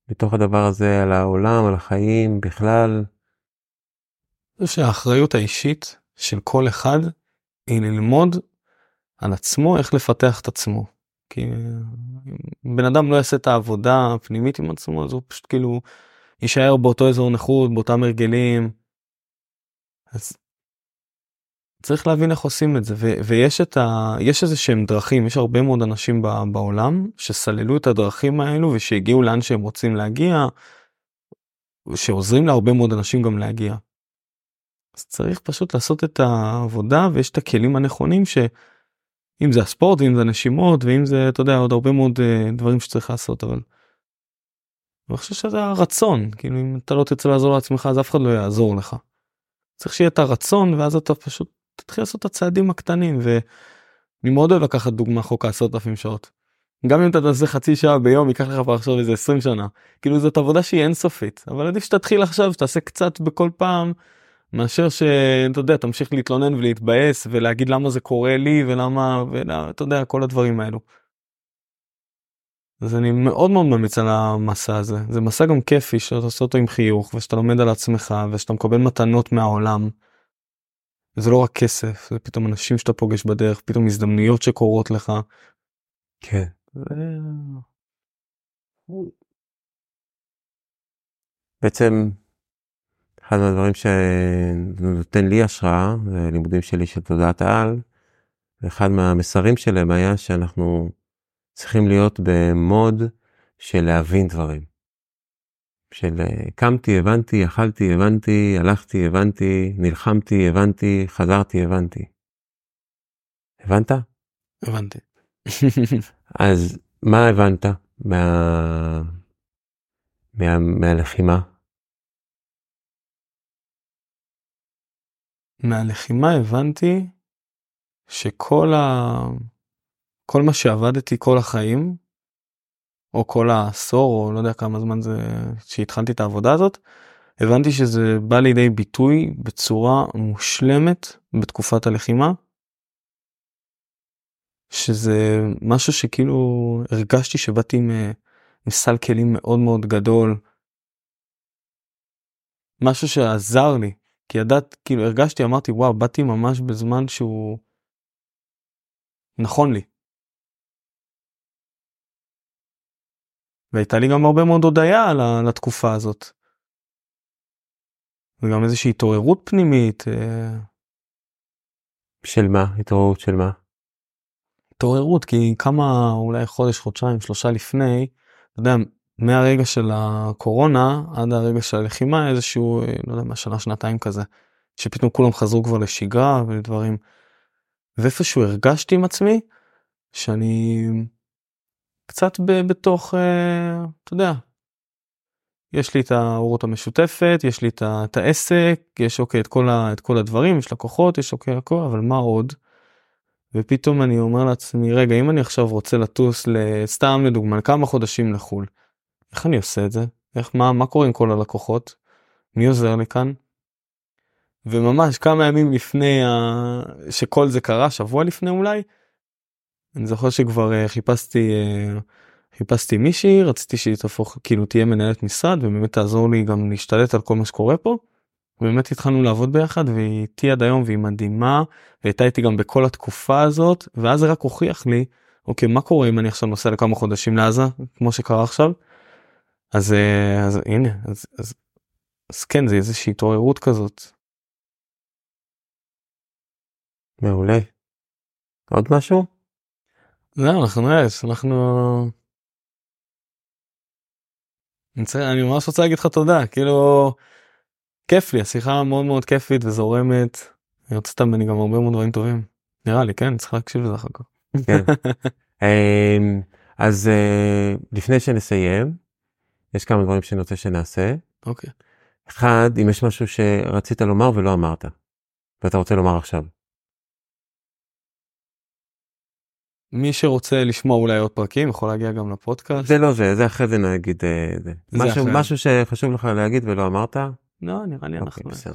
מתוך הדבר הזה על העולם על החיים בכלל. שהאחריות האישית של כל אחד היא ללמוד על עצמו איך לפתח את עצמו. כי בן אדם לא יעשה את העבודה הפנימית עם עצמו אז הוא פשוט כאילו יישאר באותו אזור נוחות באותם הרגלים. אז צריך להבין איך עושים את זה ו- ויש את ה... יש איזה שהם דרכים יש הרבה מאוד אנשים ב- בעולם שסללו את הדרכים האלו ושהגיעו לאן שהם רוצים להגיע. שעוזרים להרבה מאוד אנשים גם להגיע. אז צריך פשוט לעשות את העבודה ויש את הכלים הנכונים שאם זה הספורט ואם זה נשימות ואם זה אתה יודע עוד הרבה מאוד uh, דברים שצריך לעשות אבל. אני חושב שזה הרצון כאילו אם אתה לא תרצה לעזור לעצמך אז אף אחד לא יעזור לך. צריך שיהיה את הרצון ואז אתה פשוט תתחיל לעשות את הצעדים הקטנים ואני מאוד אוהב לקחת דוגמה חוק העשרת אלפים שעות. גם אם אתה תעשה חצי שעה ביום ייקח לך פה עכשיו איזה 20 שנה כאילו זאת עבודה שהיא אינסופית אבל עדיף שתתחיל עכשיו שתעשה קצת בכל פעם מאשר שאתה יודע תמשיך להתלונן ולהתבאס ולהגיד למה זה קורה לי ולמה ואתה יודע כל הדברים האלו. אז אני מאוד מאוד ממליץ על המסע הזה זה מסע גם כיפי שאתה עושה אותו עם חיוך ושאתה לומד על עצמך ושאתה מקבל מתנות מהעולם. זה לא רק כסף זה פתאום אנשים שאתה פוגש בדרך פתאום הזדמנויות שקורות לך. כן. ו... בעצם אחד מהדברים שנותן לי השראה זה לימודים שלי של תודעת העל. אחד מהמסרים שלהם היה שאנחנו צריכים להיות במוד של להבין דברים. של אה, קמתי, הבנתי, אכלתי, הבנתי, הלכתי, הבנתי, נלחמתי, הבנתי, חזרתי, הבנתי. הבנת? הבנתי. אז מה הבנת מה... מה... מהלחימה? מהלחימה הבנתי שכל ה... כל מה שעבדתי כל החיים או כל העשור או לא יודע כמה זמן זה שהתחלתי את העבודה הזאת הבנתי שזה בא לידי ביטוי בצורה מושלמת בתקופת הלחימה. שזה משהו שכאילו הרגשתי שבאתי עם, עם סל כלים מאוד מאוד גדול. משהו שעזר לי כי ידעת כאילו הרגשתי אמרתי וואו באתי ממש בזמן שהוא נכון לי. והייתה לי גם הרבה מאוד הודיה לתקופה הזאת. וגם איזושהי התעוררות פנימית. אה, של מה? התעוררות של מה? התעוררות כי כמה אולי חודש חודשיים שלושה לפני אתה יודע מהרגע של הקורונה עד הרגע של הלחימה איזשהו אה, לא יודע מה שנה שנתיים כזה שפתאום כולם חזרו כבר לשגרה ודברים. ואיפשהו הרגשתי עם עצמי שאני קצת בתוך אה, אתה יודע. יש לי את ההורות המשותפת יש לי את העסק יש אוקיי את כל, ה, את כל הדברים יש לקוחות יש אוקיי הכל אבל מה עוד. ופתאום אני אומר לעצמי רגע אם אני עכשיו רוצה לטוס לסתם לדוגמה כמה חודשים לחו"ל. איך אני עושה את זה איך מה מה קורה עם כל הלקוחות מי עוזר לי כאן. וממש כמה ימים לפני ה... שכל זה קרה שבוע לפני אולי אני זוכר שכבר uh, חיפשתי uh, חיפשתי מישהי רציתי שהיא תהפוך כאילו תהיה מנהלת משרד ובאמת תעזור לי גם להשתלט על כל מה שקורה פה. באמת התחלנו לעבוד ביחד והיא איתי עד היום והיא מדהימה והייתה איתי גם בכל התקופה הזאת ואז זה רק הוכיח לי אוקיי מה קורה אם אני עכשיו נוסע לכמה חודשים לעזה כמו שקרה עכשיו. אז, uh, אז הנה אז, אז, אז כן זה איזושהי התעוררות כזאת. מעולה. עוד משהו? זהו, אנחנו נראה, אנחנו... אני צריך- אני ממש רוצה להגיד לך תודה, כאילו, כיף לי, השיחה מאוד מאוד כיפית וזורמת. יוצאת ממני גם הרבה מאוד דברים טובים. נראה לי, כן? צריך להקשיב לזה אחר כך. כן. אמ, אז אה, לפני שנסיים, יש כמה דברים שאני רוצה שנעשה. אוקיי. אחד, אם יש משהו שרצית לומר ולא אמרת, ואתה רוצה לומר עכשיו. מי שרוצה לשמוע אולי עוד פרקים יכול להגיע גם לפודקאסט. זה לא זה, זה אחרי זה נגיד, אה, זה. משהו, אחרי. משהו שחשוב לך להגיד ולא אמרת? לא, נראה לי אוקיי, אנחנו... בסדר.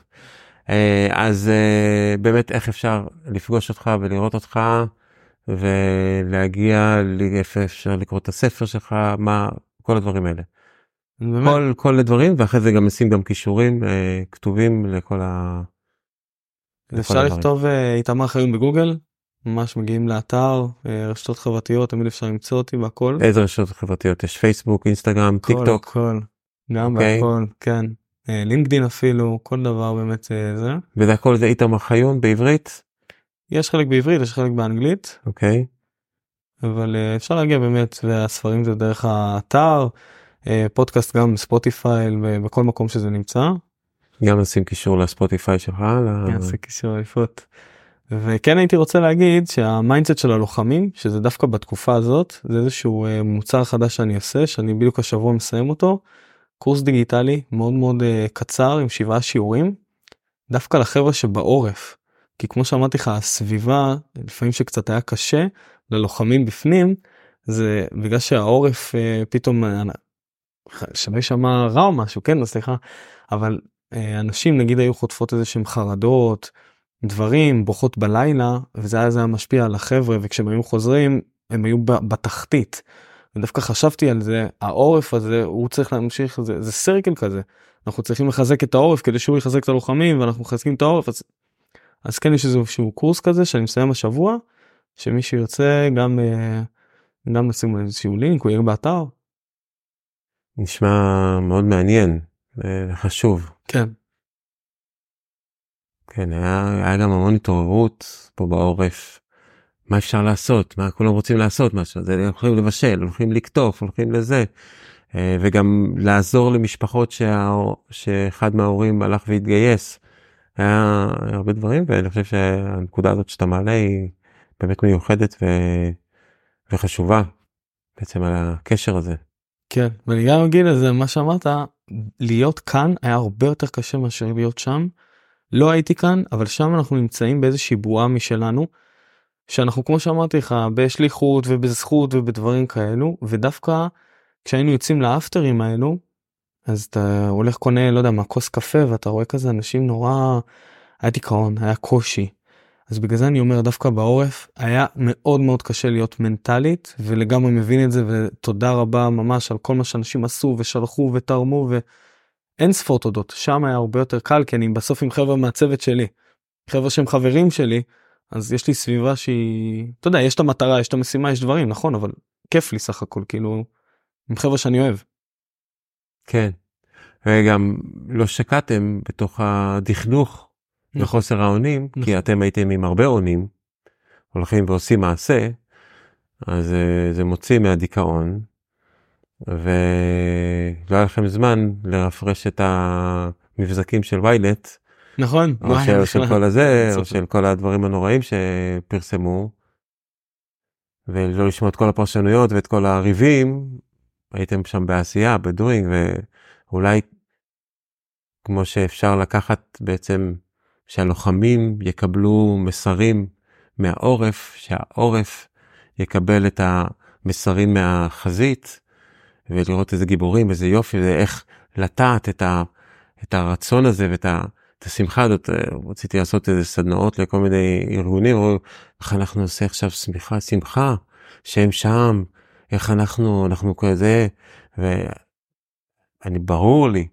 אה, אז אה, באמת איך אפשר לפגוש אותך ולראות אותך ולהגיע לאיפה אפשר לקרוא את הספר שלך, מה, כל הדברים האלה. באמת, כל, כל הדברים ואחרי זה גם נשים גם קישורים אה, כתובים לכל ה... אפשר. לכתוב איתמר חיון בגוגל, ממש מגיעים לאתר, אה, רשתות חברתיות, תמיד אפשר למצוא אותי בהכל. איזה רשתות חברתיות יש פייסבוק אינסטגרם טיק הכל, טוק הכל, גם אוקיי. בהכל, כן. אה, לינקדין אפילו, כל דבר באמת אה, זה. וזה הכל זה איתמר חיון בעברית יש חלק בעברית, יש חלק באנגלית, אוקיי אבל אה, אפשר להגיע באמת, והספרים זה דרך האתר, פודקאסט גם ספוטיפיי, בכל מקום שזה נמצא. גם נשים קישור לספוטיפיי שלך. ל- יעשה קישור אליפות. וכן הייתי רוצה להגיד שה mindset של הלוחמים שזה דווקא בתקופה הזאת זה איזשהו אה, מוצר חדש שאני עושה שאני בדיוק השבוע מסיים אותו. קורס דיגיטלי מאוד מאוד אה, קצר עם שבעה שיעורים. דווקא לחבר'ה שבעורף. כי כמו שאמרתי לך הסביבה לפעמים שקצת היה קשה ללוחמים בפנים זה בגלל שהעורף אה, פתאום שלא יישמע רע או משהו כן סליחה אבל אנשים נגיד היו חוטפות איזה שהם חרדות דברים בוכות בלילה וזה היה, זה היה משפיע על החבר'ה וכשהם היו חוזרים הם היו בתחתית. ודווקא חשבתי על זה העורף הזה הוא צריך להמשיך זה, זה סרקל כזה אנחנו צריכים לחזק את העורף כדי שהוא יחזק את הלוחמים ואנחנו מחזקים את העורף אז, אז כן יש איזשהו קורס כזה שאני מסיים השבוע שמי שירצה גם אה, גם נשים איזשהו לינק הוא יהיה באתר נשמע מאוד מעניין וחשוב. כן כן, היה, היה גם המון התעוררות פה בעורף. מה אפשר לעשות? מה כולם רוצים לעשות משהו? אז הולכים לבשל, הולכים לקטוף, הולכים לזה. אה, וגם לעזור למשפחות שה... שאחד מההורים הלך והתגייס. היה הרבה דברים ואני חושב שהנקודה הזאת שאתה מעלה היא באמת מיוחדת ו... וחשובה בעצם על הקשר הזה. כן ואני גם אגיד לזה מה שאמרת להיות כאן היה הרבה יותר קשה מאשר להיות שם. לא הייתי כאן אבל שם אנחנו נמצאים באיזושהי בועה משלנו. שאנחנו כמו שאמרתי לך בשליחות ובזכות ובדברים כאלו ודווקא כשהיינו יוצאים לאפטרים האלו אז אתה הולך קונה לא יודע מה כוס קפה ואתה רואה כזה אנשים נורא היה דיכאון היה קושי. אז בגלל זה אני אומר דווקא בעורף היה מאוד מאוד קשה להיות מנטלית ולגמרי מבין את זה ותודה רבה ממש על כל מה שאנשים עשו ושלחו ותרמו ואין ספור תודות שם היה הרבה יותר קל כי אני בסוף עם חבר'ה מהצוות שלי. חבר'ה שהם חברים שלי אז יש לי סביבה שהיא אתה יודע יש את המטרה יש את המשימה יש דברים נכון אבל כיף לי סך הכל כאילו עם חבר'ה שאני אוהב. כן. וגם לא שקעתם בתוך הדכדוך נכון. וחוסר האונים, נכון. כי אתם הייתם עם הרבה אונים, הולכים ועושים מעשה, אז אה, זה מוציא מהדיכאון, ולא היה לכם זמן לרפרש את המבזקים של ויילט, נכון. או וואי, של. של כל הזה. או של כל הדברים הנוראים שפרסמו, ולא לשמוע את כל הפרשנויות ואת כל הריבים, הייתם שם בעשייה, בדוינג, ואולי כמו שאפשר לקחת בעצם שהלוחמים יקבלו מסרים מהעורף, שהעורף יקבל את המסרים מהחזית, ולראות איזה גיבורים, איזה יופי, ואיך לטעת את, ה, את הרצון הזה ואת ה, את השמחה הזאת. רציתי לעשות איזה סדנאות לכל מיני ארגונים, או איך אנחנו נעשה עכשיו שמחה, שמחה, שהם שם, איך אנחנו, אנחנו כזה, ואני ברור לי,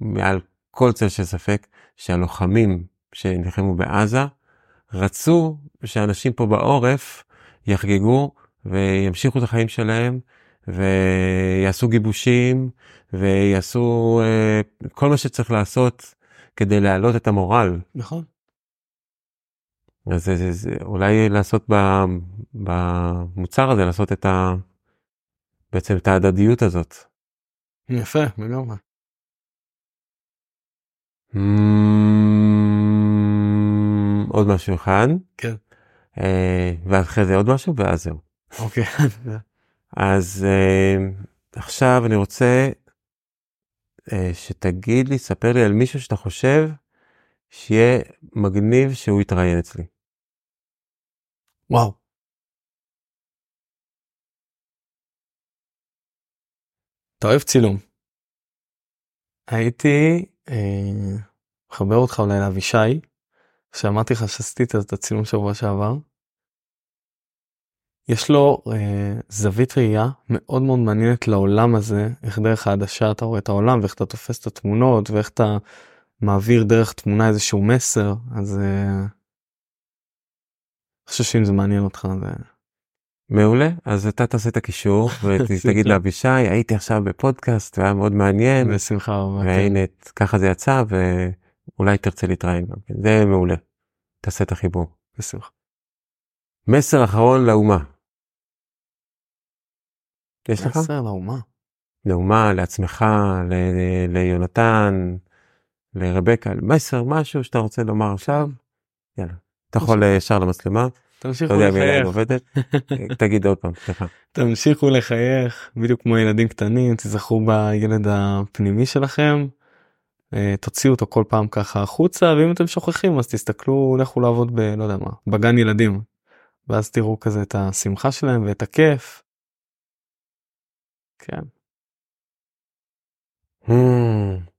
מעל כל צל של ספק, שהלוחמים שנלחמו בעזה, רצו שאנשים פה בעורף יחגגו וימשיכו את החיים שלהם ויעשו גיבושים ויעשו uh, כל מה שצריך לעשות כדי להעלות את המורל. נכון. אז זה, זה, זה, אולי לעשות ב, במוצר הזה, לעשות את ה... בעצם את ההדדיות הזאת. יפה, לגמרי. Mm, עוד משהו אחד. כן. אה, ואחרי זה עוד משהו ואז זהו. אוקיי. אז אה, עכשיו אני רוצה אה, שתגיד לי, ספר לי על מישהו שאתה חושב שיהיה מגניב שהוא יתראיין אצלי. וואו. אתה אוהב צילום. הייתי אה, מחבר אותך אולי לאבישי, שאמרתי לך שעשיתי את הצילום שבוע שעבר. יש לו אה, זווית ראייה מאוד מאוד מעניינת לעולם הזה, איך דרך העדשה אתה רואה את העולם ואיך אתה תופס את התמונות ואיך אתה מעביר דרך תמונה איזשהו מסר, אז אה, אני חושב שאם זה מעניין אותך זה... מעולה, אז אתה תעשה את הקישור ותגיד לאבישי, הייתי עכשיו בפודקאסט והיה מאוד מעניין, בשמחה רבה. כן. והנה ככה זה יצא ואולי תרצה להתראיין גם כן, זה מעולה. תעשה את החיבור. בשמחה. מסר אחרון לאומה. יש לך? מסר לאומה. לאומה, לעצמך, ל- ליונתן, לרבקה, מסר, משהו שאתה רוצה לומר עכשיו, יאללה. אתה יכול ישר למצלמה, תמשיכו לחייך, עובדת, תגיד עוד פעם, סליחה. תמשיכו לחייך, בדיוק כמו ילדים קטנים, תזכרו בילד הפנימי שלכם, אה, תוציאו אותו כל פעם ככה החוצה, ואם אתם שוכחים אז תסתכלו, לכו לעבוד ב... לא יודע מה, בגן ילדים, ואז תראו כזה את השמחה שלהם ואת הכיף. כן. Hmm,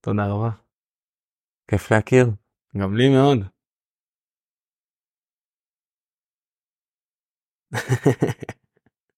תודה רבה. כיף להכיר. גם לי מאוד.